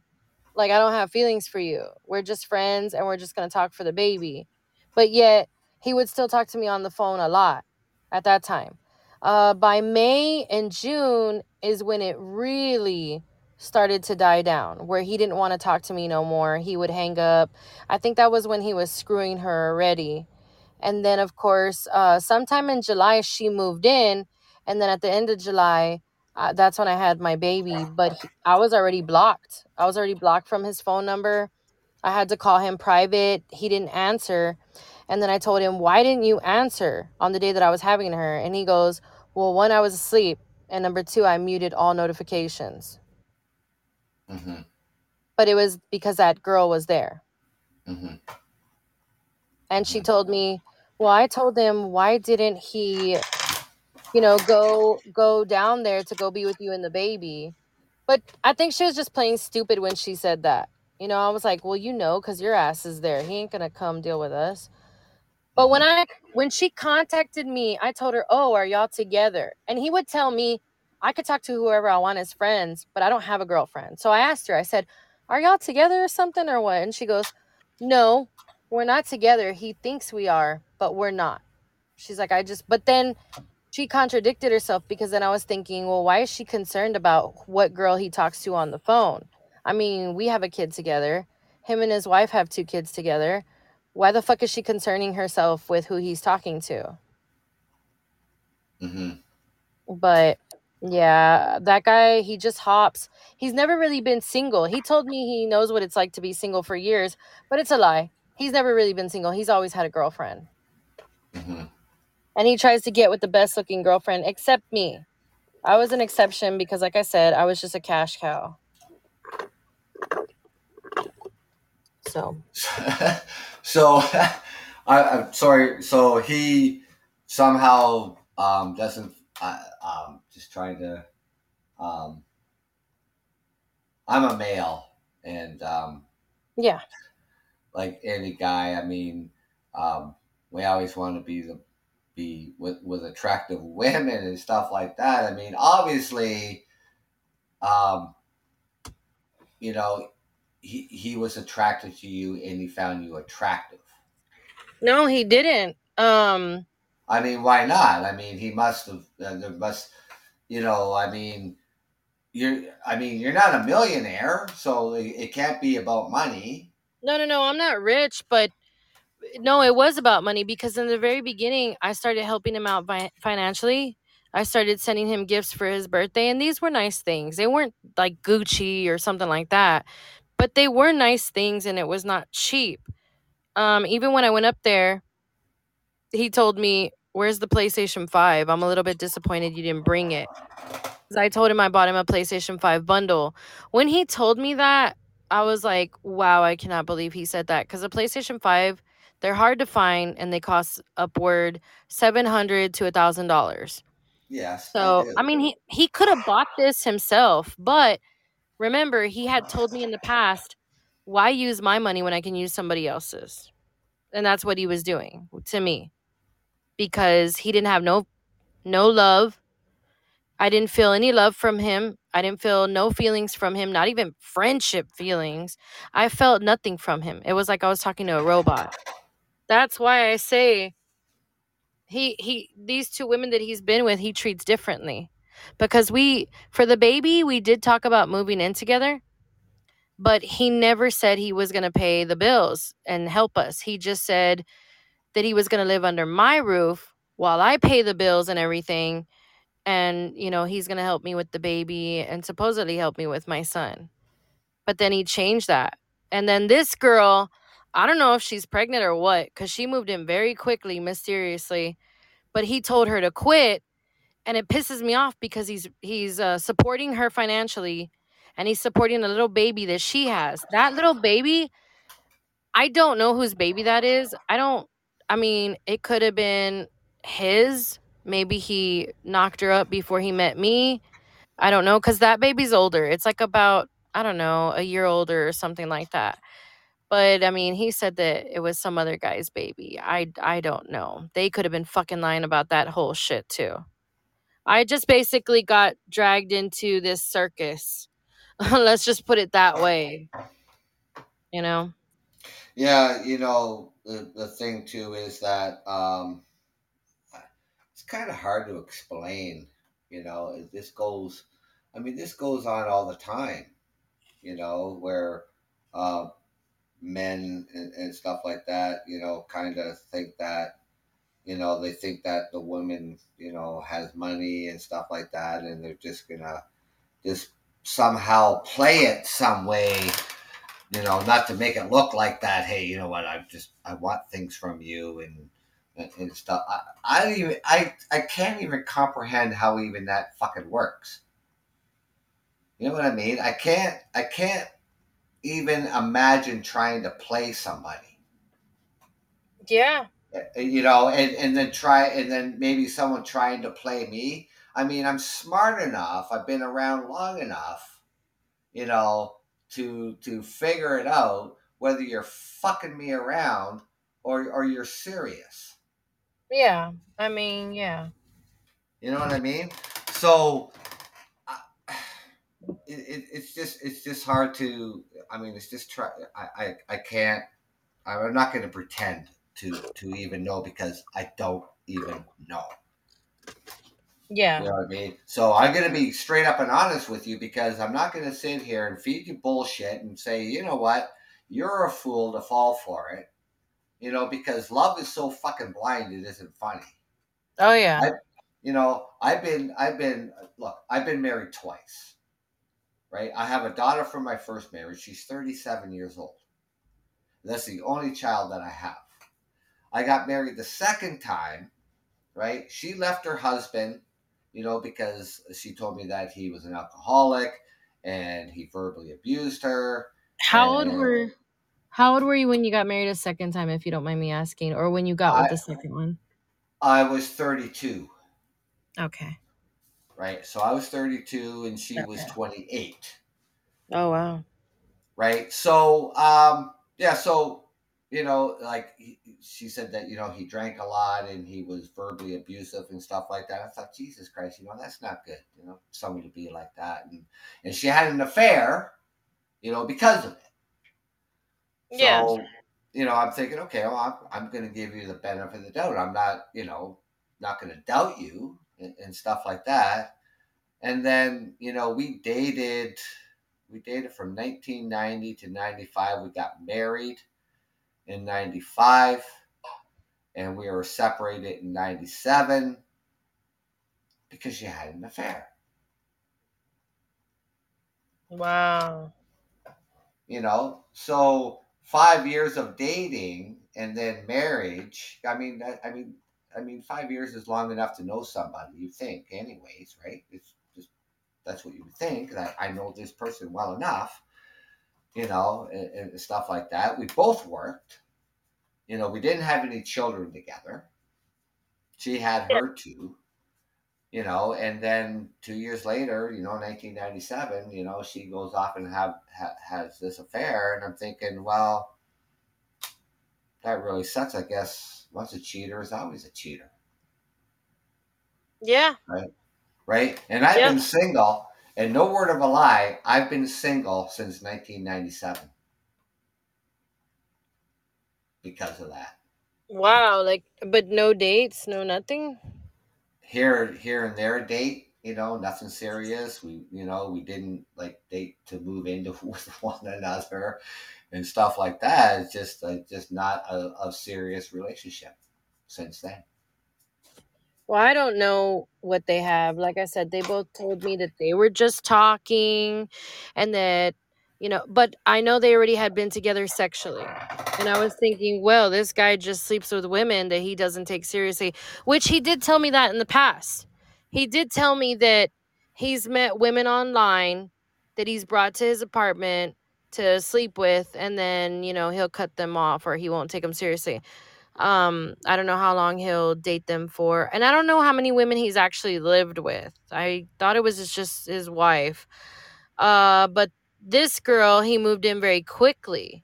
Like, I don't have feelings for you. We're just friends, and we're just going to talk for the baby. But yet, he would still talk to me on the phone a lot at that time. Uh, by May and June is when it really started to die down, where he didn't want to talk to me no more. He would hang up. I think that was when he was screwing her already. And then, of course, uh, sometime in July, she moved in. And then at the end of July, uh, that's when I had my baby. But he, I was already blocked. I was already blocked from his phone number. I had to call him private. He didn't answer. And then I told him, Why didn't you answer on the day that I was having her? And he goes, Well, one, I was asleep. And number two, I muted all notifications. Mm-hmm. But it was because that girl was there. Mm-hmm. And she told me, Well, I told him, Why didn't he, you know, go go down there to go be with you and the baby? But I think she was just playing stupid when she said that. You know, I was like, Well, you know, because your ass is there. He ain't gonna come deal with us. But when I when she contacted me, I told her, "Oh, are y'all together?" And he would tell me, "I could talk to whoever I want as friends, but I don't have a girlfriend." So I asked her. I said, "Are y'all together or something or what?" And she goes, "No, we're not together. He thinks we are, but we're not." She's like, "I just." But then she contradicted herself because then I was thinking, "Well, why is she concerned about what girl he talks to on the phone?" I mean, we have a kid together. Him and his wife have two kids together why the fuck is she concerning herself with who he's talking to? Mm-hmm. But yeah, that guy, he just hops. He's never really been single. He told me he knows what it's like to be single for years, but it's a lie. He's never really been single. He's always had a girlfriend. Mm-hmm. And he tries to get with the best looking girlfriend, except me. I was an exception because, like I said, I was just a cash cow. So. so I, am sorry. So he somehow um, doesn't. I, um, just trying to. Um, I'm a male, and um, yeah, like any guy. I mean, um, we always want to be the be with with attractive women and stuff like that. I mean, obviously, um, you know, he, he was attracted to you and he found you attractive. No, he didn't. Um I mean, why not? I mean, he must have uh, there must you know, I mean, you're I mean, you're not a millionaire, so it, it can't be about money. No, no, no, I'm not rich, but no, it was about money because in the very beginning, I started helping him out financially. I started sending him gifts for his birthday, and these were nice things. They weren't like Gucci or something like that, but they were nice things and it was not cheap. Um, even when I went up there, he told me, Where's the PlayStation 5? I'm a little bit disappointed you didn't bring it. I told him I bought him a PlayStation 5 bundle. When he told me that, I was like, wow, I cannot believe he said that. Because a PlayStation 5, they're hard to find and they cost upward 700 to a $1,000. Yes. So, I, I mean, he, he could have bought this himself, but Remember, he had told me in the past, why use my money when I can use somebody else's? And that's what he was doing to me. Because he didn't have no no love. I didn't feel any love from him. I didn't feel no feelings from him, not even friendship feelings. I felt nothing from him. It was like I was talking to a robot. That's why I say he he these two women that he's been with, he treats differently. Because we for the baby we did talk about moving in together but he never said he was going to pay the bills and help us. He just said that he was going to live under my roof while i pay the bills and everything and you know he's going to help me with the baby and supposedly help me with my son. But then he changed that. And then this girl i don't know if she's pregnant or what because she moved in very quickly mysteriously but he told her to quit and it pisses me off because he's he's uh, supporting her financially and he's supporting a little baby that she has. That little baby i don't know whose baby that is. I don't i mean it could have been his. Maybe he knocked her up before he met me. I don't know because that baby's older. It's like about i don't know a year older or something like that but i mean he said that it was some other guy's baby i i don't know they could have been fucking lying about that whole shit too I just basically got dragged into this circus. Let's just put it that way. You know? Yeah, you know, the, the thing too is that um, it's kind of hard to explain. You know, this goes, I mean, this goes on all the time, you know, where uh, men and, and stuff like that, you know, kind of think that, you know, they think that the woman, you know, has money and stuff like that, and they're just gonna just somehow play it some way you know, not to make it look like that. Hey, you know what? I just I want things from you and and, stuff. I, I don't even I I can't even comprehend how even that fucking works. You know what I mean? I can't I can't even imagine trying to play somebody. Yeah. You know, and, and then try and then maybe someone trying to play me. I mean, I'm smart enough. I've been around long enough, you know, to to figure it out whether you're fucking me around or or you're serious. Yeah. I mean, yeah. You know what I mean? So uh, it, it, it's just it's just hard to. I mean, it's just try. I I, I can't. I'm not going to pretend to to even know because I don't even know. Yeah. You know what I mean? So I'm going to be straight up and honest with you because I'm not going to sit here and feed you bullshit and say, you know what, you're a fool to fall for it. You know, because love is so fucking blind, it isn't funny. Oh yeah. I, you know, I've been, I've been, look, I've been married twice, right? I have a daughter from my first marriage. She's 37 years old. That's the only child that I have. I got married the second time, right? She left her husband you know, because she told me that he was an alcoholic and he verbally abused her. How old were How old were you when you got married a second time, if you don't mind me asking, or when you got with I- the second one? I was 32, Okay. Right? So I was 32 and she was 28, Oh wow. right? So, um, yeah, so, you know, like he, she said that, you know, he drank a lot and he was verbally abusive and stuff like that. I thought, Jesus Christ, you know, that's not good, you know, someone to be like that. And, and she had an affair, you know, because of it. Yeah. So, you know, I'm thinking, okay, well, I'm, I'm going to give you the benefit of the doubt. I'm not, you know, not going to doubt you and, and stuff like that. And then, you know, we dated, we dated from 1990 to 95. We got married in 95 and we were separated in 97 because she had an affair. Wow. you know so five years of dating and then marriage i mean that, i mean i mean five years is long enough to know somebody you think anyways right? It's just that's what you would think that i know this person well enough you know and, and stuff like that. We both worked. You know we didn't have any children together. She had her two you know and then two years later you know 1997 you know she goes off and have ha, has this affair and i'm thinking well that really sucks i guess once a cheater is always a cheater Yeah. right Right. and i've Yeah. been single and no word of a lie i've been single since 1997 because of that Wow. Like, but no dates, no nothing. here here and there date you know nothing serious we you know we didn't like date to move into with one another and stuff like that it's just uh, just not a, a serious relationship since then Well, I don't know what they have. Like I said, they both told me that they were just talking and that, you know, but I know they already had been together sexually. And I was thinking, well, this guy just sleeps with women that he doesn't take seriously, which he did tell me that in the past. He did tell me that he's met women online that he's brought to his apartment to sleep with and then, you know, he'll cut them off or he won't take them seriously. Um i don't know how long he'll date them for and i don't know how many women he's actually lived with. I thought it was just his wife. Uh but this girl he moved in very quickly.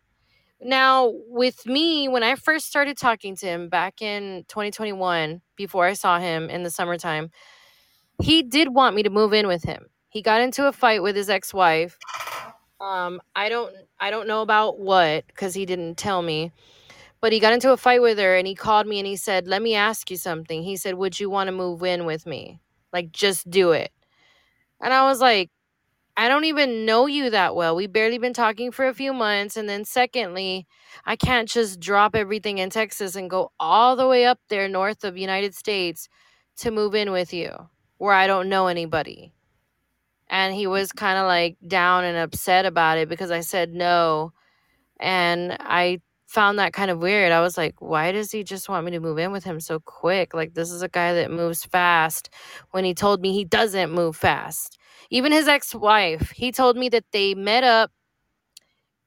Now with me when i first started talking to him back in 2021 before i saw him in the summertime he did want me to move in with him. He got into a fight with his ex-wife Um, I don't I don't know about what because he didn't tell me. But he got into a fight with her and he called me and he said, Let me ask you something. He said, Would you want to move in with me? Like, just do it. And I was like, I don't even know you that well. We barely been talking for a few months. And then, secondly, I can't just drop everything in Texas and go all the way up there north of United States to move in with you where I don't know anybody. And he was kind of like down and upset about it because I said no. And I found that kind of weird. I was like, why does he just want me to move in with him so quick? Like, this is a guy that moves fast when he told me he doesn't move fast. Even his ex wife, he told me that they met up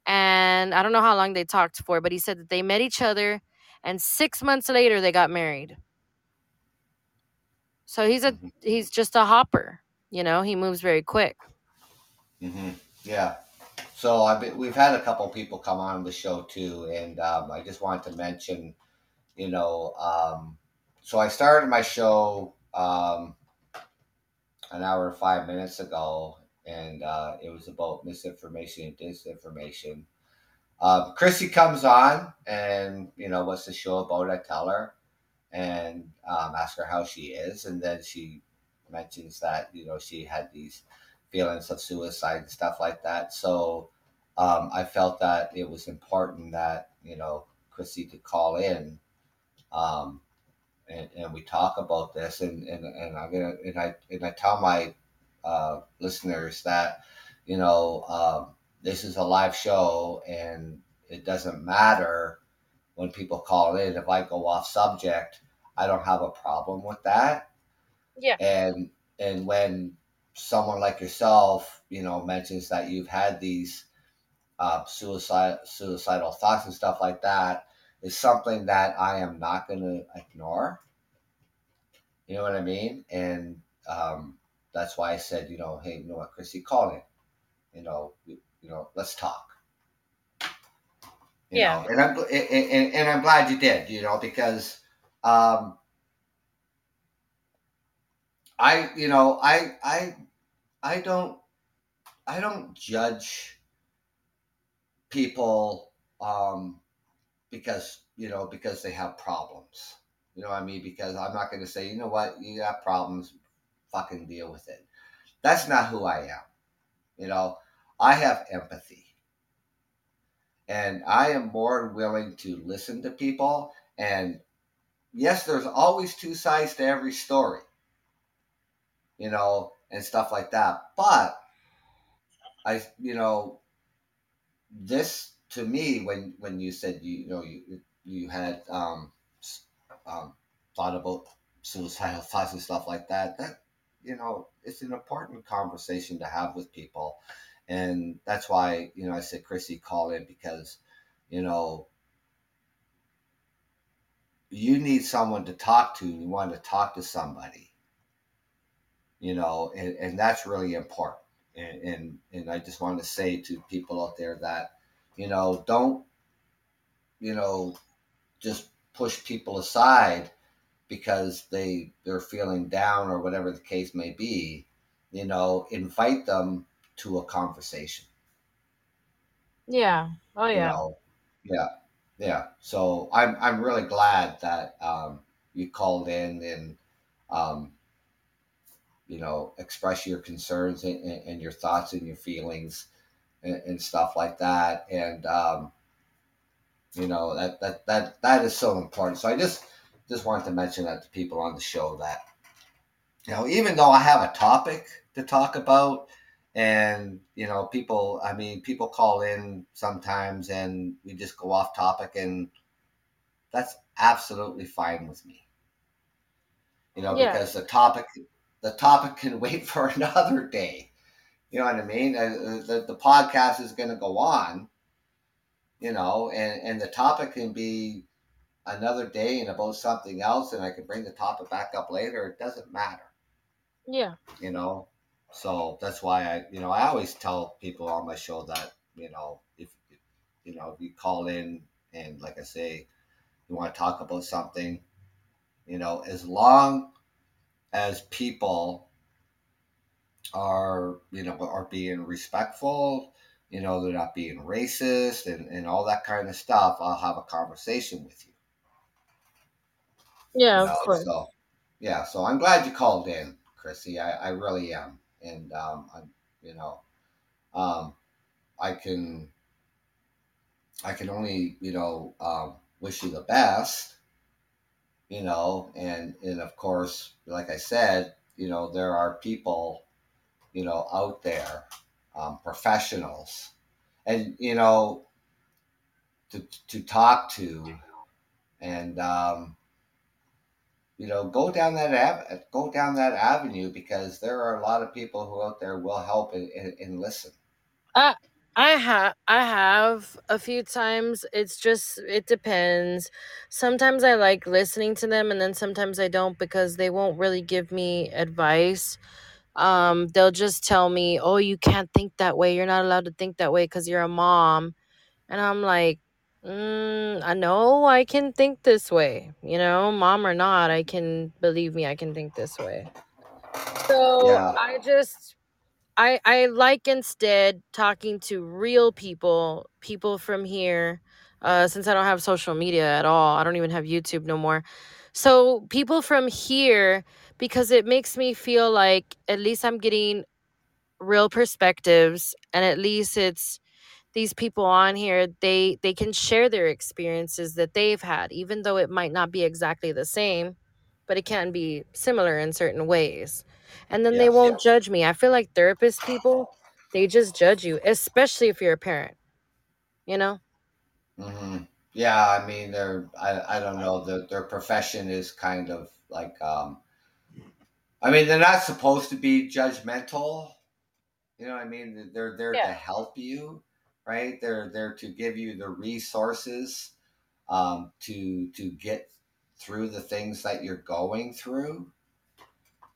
and I don't know how long they talked for, but he said that they met each other and six months later they got married. So he's a Mhm. he's just a hopper, you know. He moves very quick. Mm-hmm. Yeah. So I've we've had a couple people come on the show too, and um, I just wanted to mention, you know, um, so I started my show um, an hour and five minutes ago, and uh, it was about misinformation and disinformation. Um, Chrissy comes on, and you know, what's the show about? I tell her, and um, ask her how she is, and then she mentions that you know she had these feelings of suicide and stuff like that. So um, I felt that it was important that you know Chrissy could call in, um, and, and we talk about this, and, and, and I'm gonna and I and I tell my uh, listeners that you know um, this is a live show, and it doesn't matter when people call in if I go off subject. I don't have a problem with that Yeah. and and when someone like yourself you know mentions that you've had these uh, suicide suicidal thoughts and stuff like that is something that i am not going to ignore you know what i mean and um, that's why i said you know hey you know what chrissy call in you know you, you know let's talk you Yeah. know and i'm and, and, and i'm glad you did you know because um i you know i i i don't I don't judge people um, because you know because they have problems. You know what I mean? Because I'm not going to say, you know what, you got problems, fucking deal with it. That's not who I am. You know, I have empathy, and I am more willing to listen to people. And yes, there's always two sides to every story. You know, and stuff like that. But I, you know, this to me when when you said you, you know you you had um, um, thought about suicidal thoughts and stuff like that that you know it's an important conversation to have with people and that's why you know i said chrissy call in because you know you need someone to talk to you want to talk to somebody you know and, and that's really important and, and and i just want to say to people out there that you know don't you know just push people aside because they they're feeling down or whatever the case may be you know invite them to a conversation Yeah. Oh you yeah. know yeah yeah so i'm i'm really glad that um you called in and um you know express your concerns and, and, your thoughts and your feelings and, and stuff like that. And um you know that that that that is so important. So i just just wanted to mention that to people on the show that you know even though i have a topic to talk about and you know people i mean people call in sometimes and we just go off topic and that's absolutely fine with me. You know Yeah. because the topic the topic can wait for another day you know what i mean Uh, the, the podcast is going to go on you know and and the topic can be another day and about something else and I can bring the topic back up later. It doesn't matter, Yeah. you know. So that's why I, you know, I always tell people on my show that, you know, if you know, if you call in and like I say, you want to talk about something, you know, as long as people are, you know, are being respectful, you know, they're not being racist and, and all that kind of stuff, I'll have a conversation with you. Yeah, You of course. so yeah, so I'm glad you called in, Chrissy. I, I really am. And um I'm you know, um I can I can only, you know, um, wish you the best, you know, and and of course, like I said, you know, there are people, you know, out there, um, professionals, and you know, to to talk to, and um, you know, go down that av- go down that avenue because there are a lot of people who out there will help and, and, and listen. I I have I have a few times. It's just it depends. Sometimes I like listening to them and then sometimes I don't because they won't really give me advice. Um they'll just tell me, "Oh, you can't think that way. You're not allowed to think that way cuz you're a mom." And I'm like, mm, I know I can think this way. You know, mom or not, I can believe me, I can think this way. So Yeah, I just I I like instead talking to real people, people from here. Uh, since I don't have social media at all, I don't even have YouTube no more. So people from here, because it makes me feel like at least I'm getting real perspectives, and at least it's these people on here. They they can share their experiences that they've had, even though it might not be exactly the same, but it can be similar in certain ways. And then they won't judge me. I feel like therapist people, they just judge you, especially if you're a parent. You know? hmm Yeah, I mean, they're I, I don't know their their profession is kind of like um, I mean, they're not supposed to be judgmental. You know what I mean? They're there to help you, right? They're there to give you the resources um, to to get through the things that you're going through,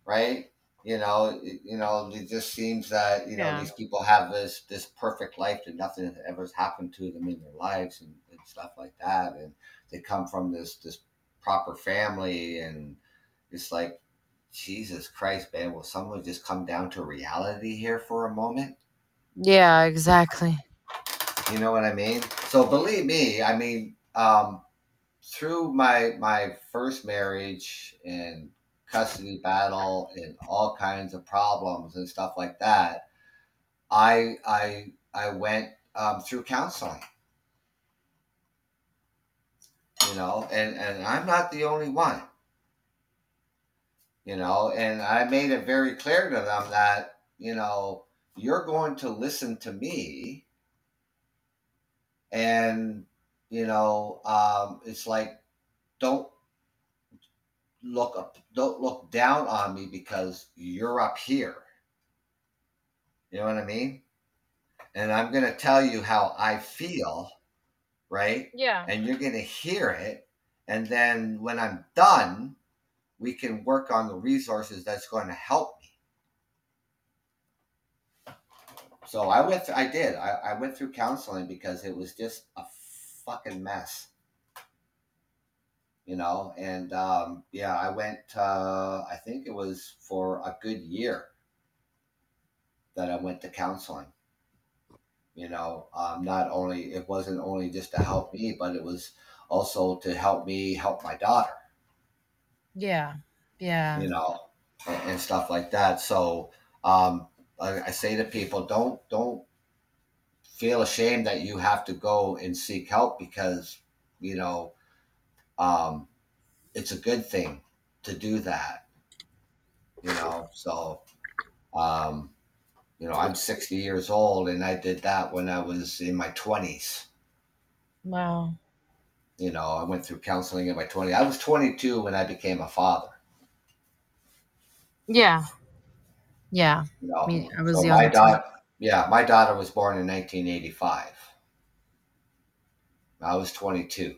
right? You know, it, you know, it just seems that you know Yeah. these people have this this perfect life and nothing has ever happened to them in their lives and, and stuff like that, and they come from this this proper family, and it's like Jesus Christ, man, will someone just come down to reality here for a moment? Yeah, exactly. You know what I mean? So believe me, I mean, um, through my my first marriage and custody battle and all kinds of problems and stuff like that, I I I went um, through counseling. You know, and and I'm not the only one. You know, and I made it very clear to them that you know you're going to listen to me and you know um, it's like don't look up don't look down on me because you're up here. You know what i mean? And i'm going to tell you how i feel right? Yeah. and you're going to hear it. And then when i'm done we can work on the resources that's going to help me. So i went th- i did. I, I went through counseling because it was just a fucking mess you know and um, yeah i went uh, i think it was for a good year that i went to counseling you know um, not only it wasn't only just to help me but it was also to help me help my daughter Yeah. Yeah. you know and, and stuff like that so um, I, I say to people don't don't feel ashamed that you have to go and seek help because you know um, it's a good thing to do that you know so um, you know i'm 60 years old and i did that when i was in my 20s Wow. you know i went through counseling in my 20s i was 22 when i became a father Yeah. Yeah. you know Me, I was so young my daughter yeah my daughter was born in 1985 i was 22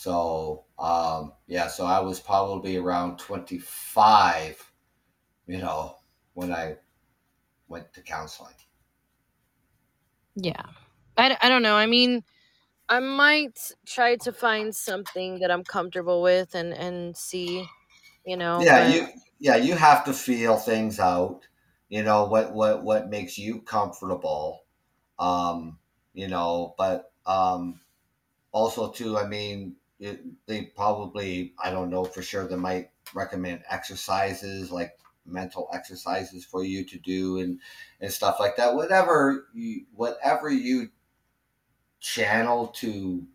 so um, yeah so i was probably around 25 you know when i went to counseling Yeah. I, I don't know. I mean, I might try to find something that I'm comfortable with and and see, you know, yeah but you yeah you have to feel things out you know what what what makes you comfortable um you know but um also too i mean it, they probably i don't know for sure they might recommend exercises like mental exercises for you to do and and stuff like that. Whatever you whatever you channel to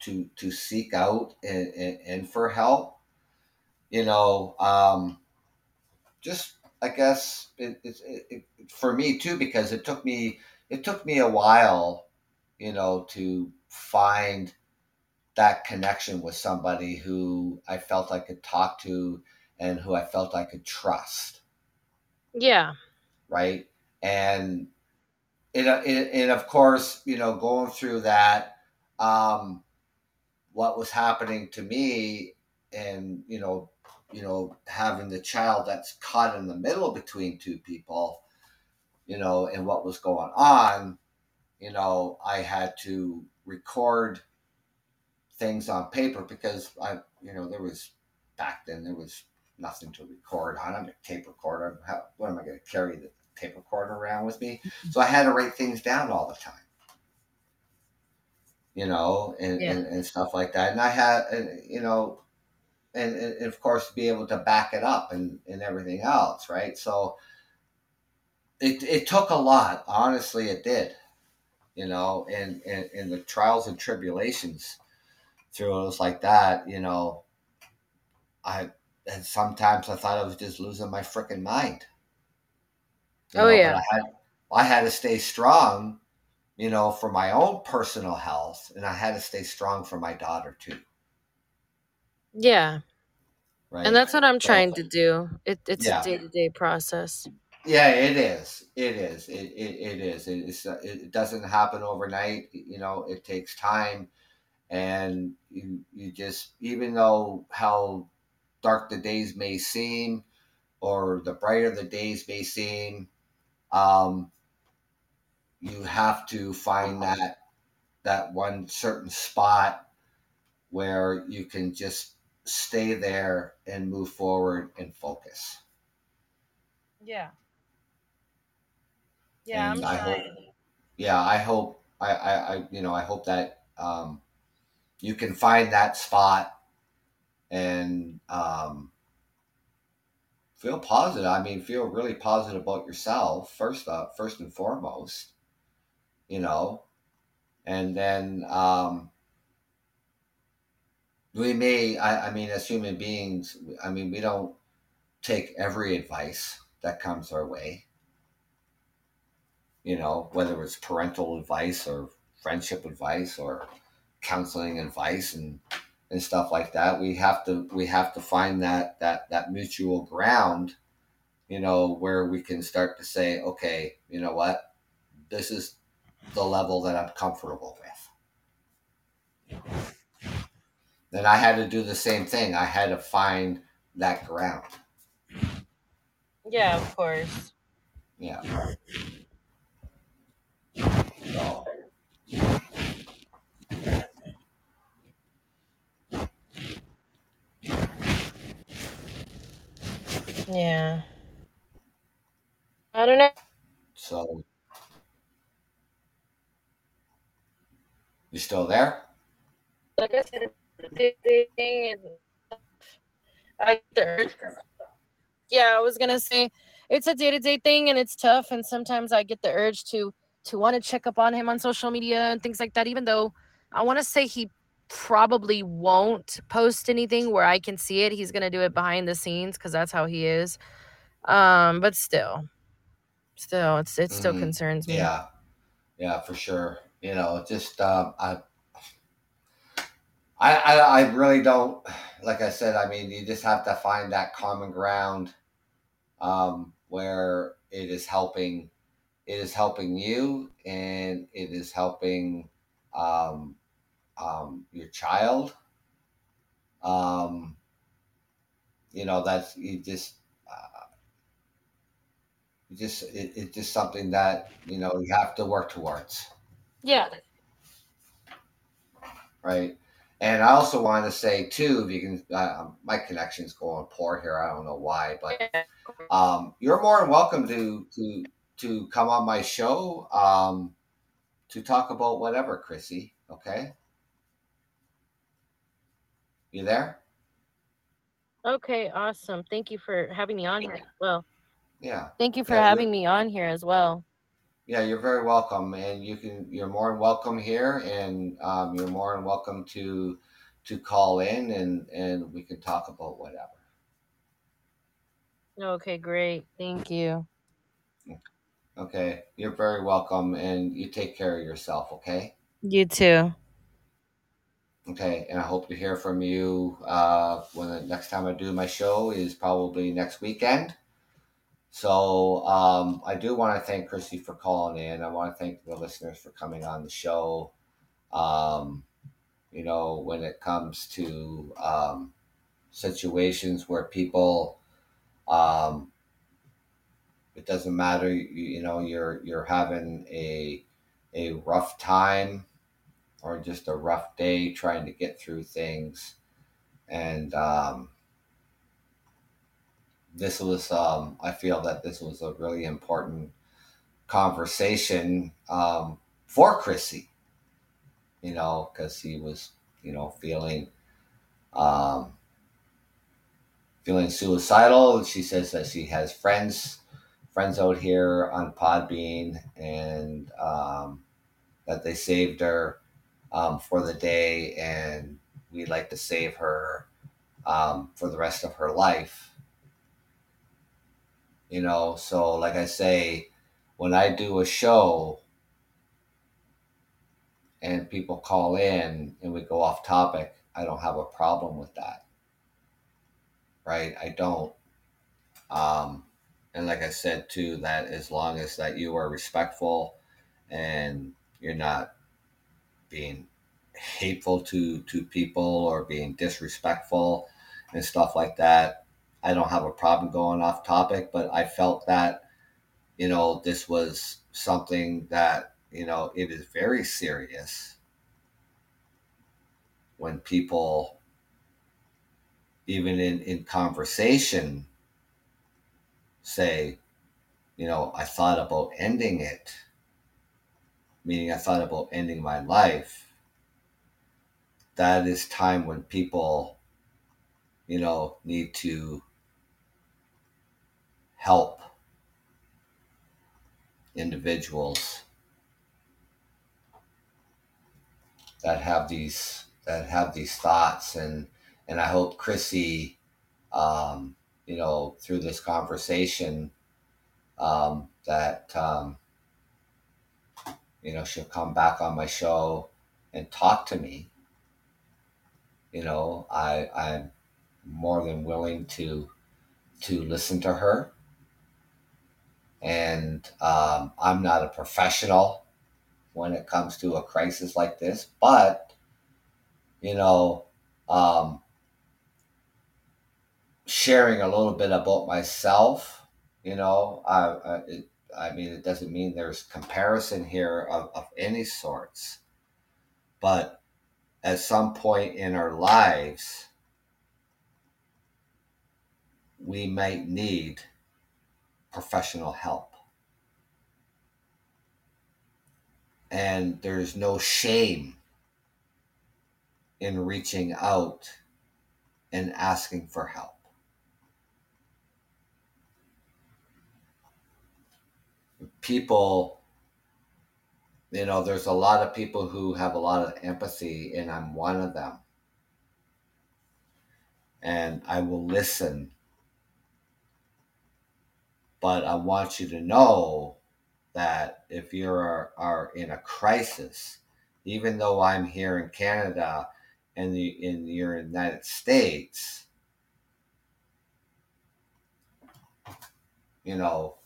to to seek out and, and, and for help you know um just i guess it, it, it, for me too because it took me it took me a while you know to find that connection with somebody who i felt i could talk to and who i felt i could trust Yeah. right and it, it, and of course you know going through that um what was happening to me and you know you know having the child that's caught in the middle between two people you know and what was going on you know i had to record things on paper because i you know there was back then there was nothing to record on i'm a tape recorder. How, what am i going to carry the tape recorder around with me? Mm-hmm. So i had to write things down all the time. You know and, Yeah. and, and stuff like that. And i had you know and, and of course be able to back it up and, and everything else right? So it, it took a lot. Honestly it did. You know and, and, and the trials and tribulations through it like that you know i and sometimes i thought i was just losing my freaking mind You Oh, know, yeah. I had, I had to stay strong you know for my own personal health and i had to stay strong for my daughter too Yeah. right And that's what I'm So- trying to do. It, it's Yeah. a day to day process. Yeah, it is. It is. It, it, it is. It, it's, it doesn't happen overnight. You know, it takes time. And you, you just, even though how dark the days may seem or the brighter the days may seem, um, you have to find that, that one certain spot where you can just stay there and move forward and focus. Yeah. Yeah, And I'm I hope- yeah, I hope I, I, I you know I hope that um, you can find that spot and um, feel positive. I mean, feel really positive about yourself first up, first and foremost. You know, and then um, we may. I, I mean, as human beings, I mean, we don't take every advice that comes our way. You know, whether it's parental advice or friendship advice or counseling advice and and stuff like that. We have to we have to find that that that mutual ground you know where we can start to say okay you know what? This is the level that i'm comfortable with. Then i had to do the same thing. I had to find that ground. Yeah, of course. yeah. So, Yeah. I don't know. so you still there Like I said, the thing is, I get the urge. Yeah, I was gonna say it's a day to day thing and it's tough, and sometimes I get the urge to to want to check up on him on social media and things like that. Even though I want to say he probably won't post anything where I can see it. He's gonna do it behind the scenes because that's how he is. Um, but still, still, it's it still Mhm. concerns me. Yeah, yeah, for sure. You know, just um, I, I, I, I really don't. Like I said, I mean, you just have to find that common ground um, where it is helping. It is helping you, and it is helping um, um, your child. Um, you know, that's you just. Uh, you just it, it's just something that you know you have to work towards Yeah. right? And I also want to say too, if you can, uh, my connection's going poor here. I don't know why, but um, you're more than welcome to to to come on my show um, to talk about whatever, Chrissy. Okay, you there? Okay, awesome. Thank you for having me on here as well. Yeah. Thank you for Yeah, having me on here as well. Yeah, you're very welcome, and you can. You're more than welcome here, and um, you're more than welcome to to call in, and and we can talk about whatever. Okay, great. Thank you. Okay, you're very welcome, and you take care of yourself. Okay. You too. Okay, and I hope to hear from you uh, when the next time I do my show is probably next weekend. So um, I do want to thank Christy for calling in. I want to thank the listeners for coming on the show. Um, you know, when it comes to um, situations where people, um, it doesn't matter. You, you know, you're you're having a a rough time or just a rough day trying to get through things, and um, this was um, I feel that this was a really important conversation um, for Chrissy. You know, because he was you know feeling um, feeling suicidal. She says that she has friends friends out here on Podbean and um, that they saved her um, for the day, and we'd like to save her um, for the rest of her life. You know, so like I say, when I do a show and people call in and we go off topic, I don't have a problem with that. Right? I don't. Um, and like I said too, that as long as that you are respectful and you're not being hateful to to people or being disrespectful and stuff like that, I don't have a problem going off topic. But I felt that you know this was something that you know it is very serious when people even in in conversation say you know i thought about ending it meaning i thought about ending my life that is time when people you know need to help individuals that have these that have these thoughts. And and I hope Chrissy um, you know through this conversation um, that um, you know she'll come back on my show and talk to me. You know I I'm more than willing to to listen to her. And um, I'm not a professional when it comes to a crisis like this, but you know, um, sharing a little bit about myself, you know, I, I, it, I mean, it doesn't mean there's comparison here of, of any sorts, but at some point in our lives, we might need professional help. And there's no shame in reaching out and asking for help. People, you know, there's a lot of people who have a lot of empathy, and I'm one of them. And I will listen but I want you to know that if you are, are in a crisis, even though I'm here in Canada and the in the United States, you know,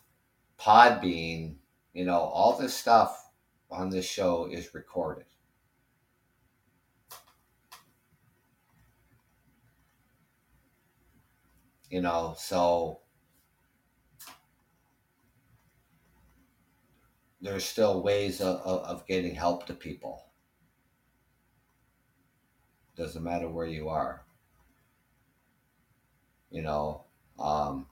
Podbean, you know, all this stuff on this show is recorded. You know, so there's still ways of, of, of getting help to people. Doesn't matter where you are. You know, um,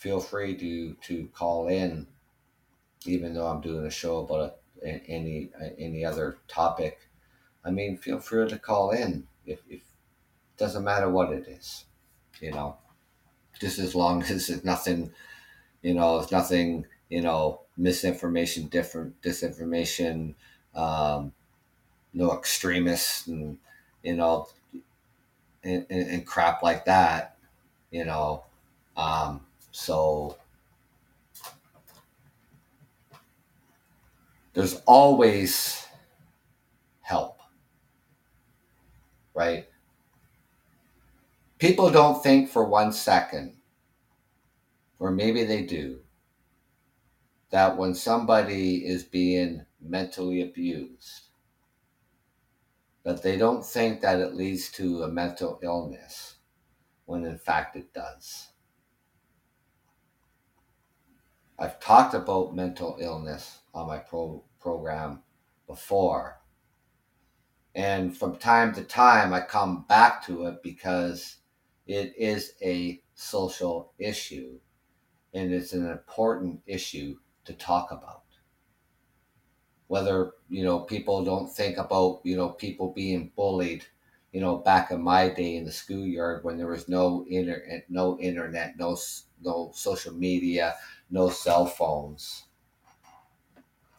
feel free to to call in, even though I'm doing a show about a, any any other topic. I mean, feel free to call in if, if doesn't matter what it is, you know, just as long as it's nothing, you know, it's nothing, you know, misinformation, different disinformation, um, no extremists, and you know, and, and, and crap like that, you know. Um, so there's always help, right? People don't think for one second, or maybe they do, that when somebody is being mentally abused, that they don't think that it leads to a mental illness when in fact it does. I've talked about mental illness on my pro- program before. And from time to time, I come back to it because it is a social issue and it's an important issue to talk about. Whether, you know, people don't think about, you know, people being bullied, you know, back in my day in the schoolyard when there was no internet, eh, no internet, no, no social media, no cell phones.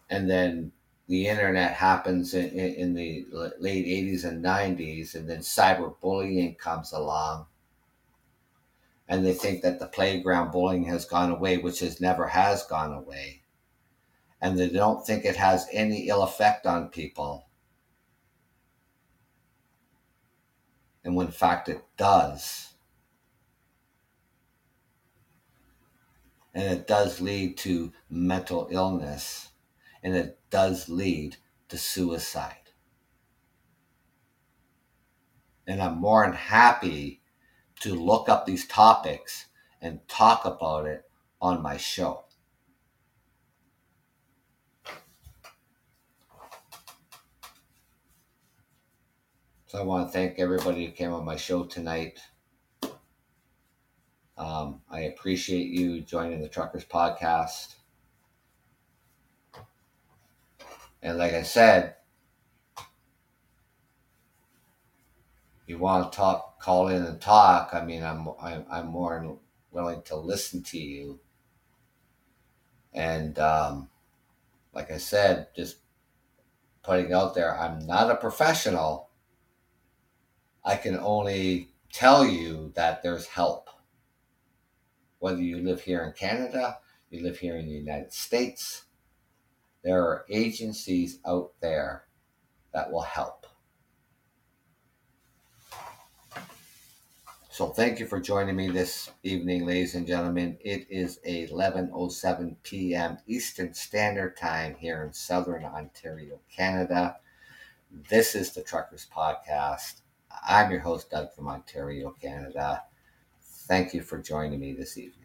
And then the internet happens in, in the late 80s and 90s, and then cyberbullying comes along. And they think that the playground bullying has gone away, which has never has gone away. And they don't think it has any ill effect on people. And when in fact it does. and it does lead to mental illness and it does lead to suicide. And I'm more than happy to look up these topics and talk about it on my show. So I want to thank everybody who came on my show tonight. Um, I appreciate you joining the Truckers Podcast. And like I said, you want to talk, call in and talk. I mean, I'm I'm, I'm more willing to listen to you. And um, like I said, just putting out there, I'm not a professional. I can only tell you that there's help whether you live here in Canada, you live here in the United States, there are agencies out there that will help. So thank you for joining me this evening, ladies and gentlemen. It is 11:07 p.m. Eastern Standard Time here in Southern Ontario, Canada. This is the Truckers Podcast. I'm your host, Doug from Ontario, Canada. Thank you for joining me this evening.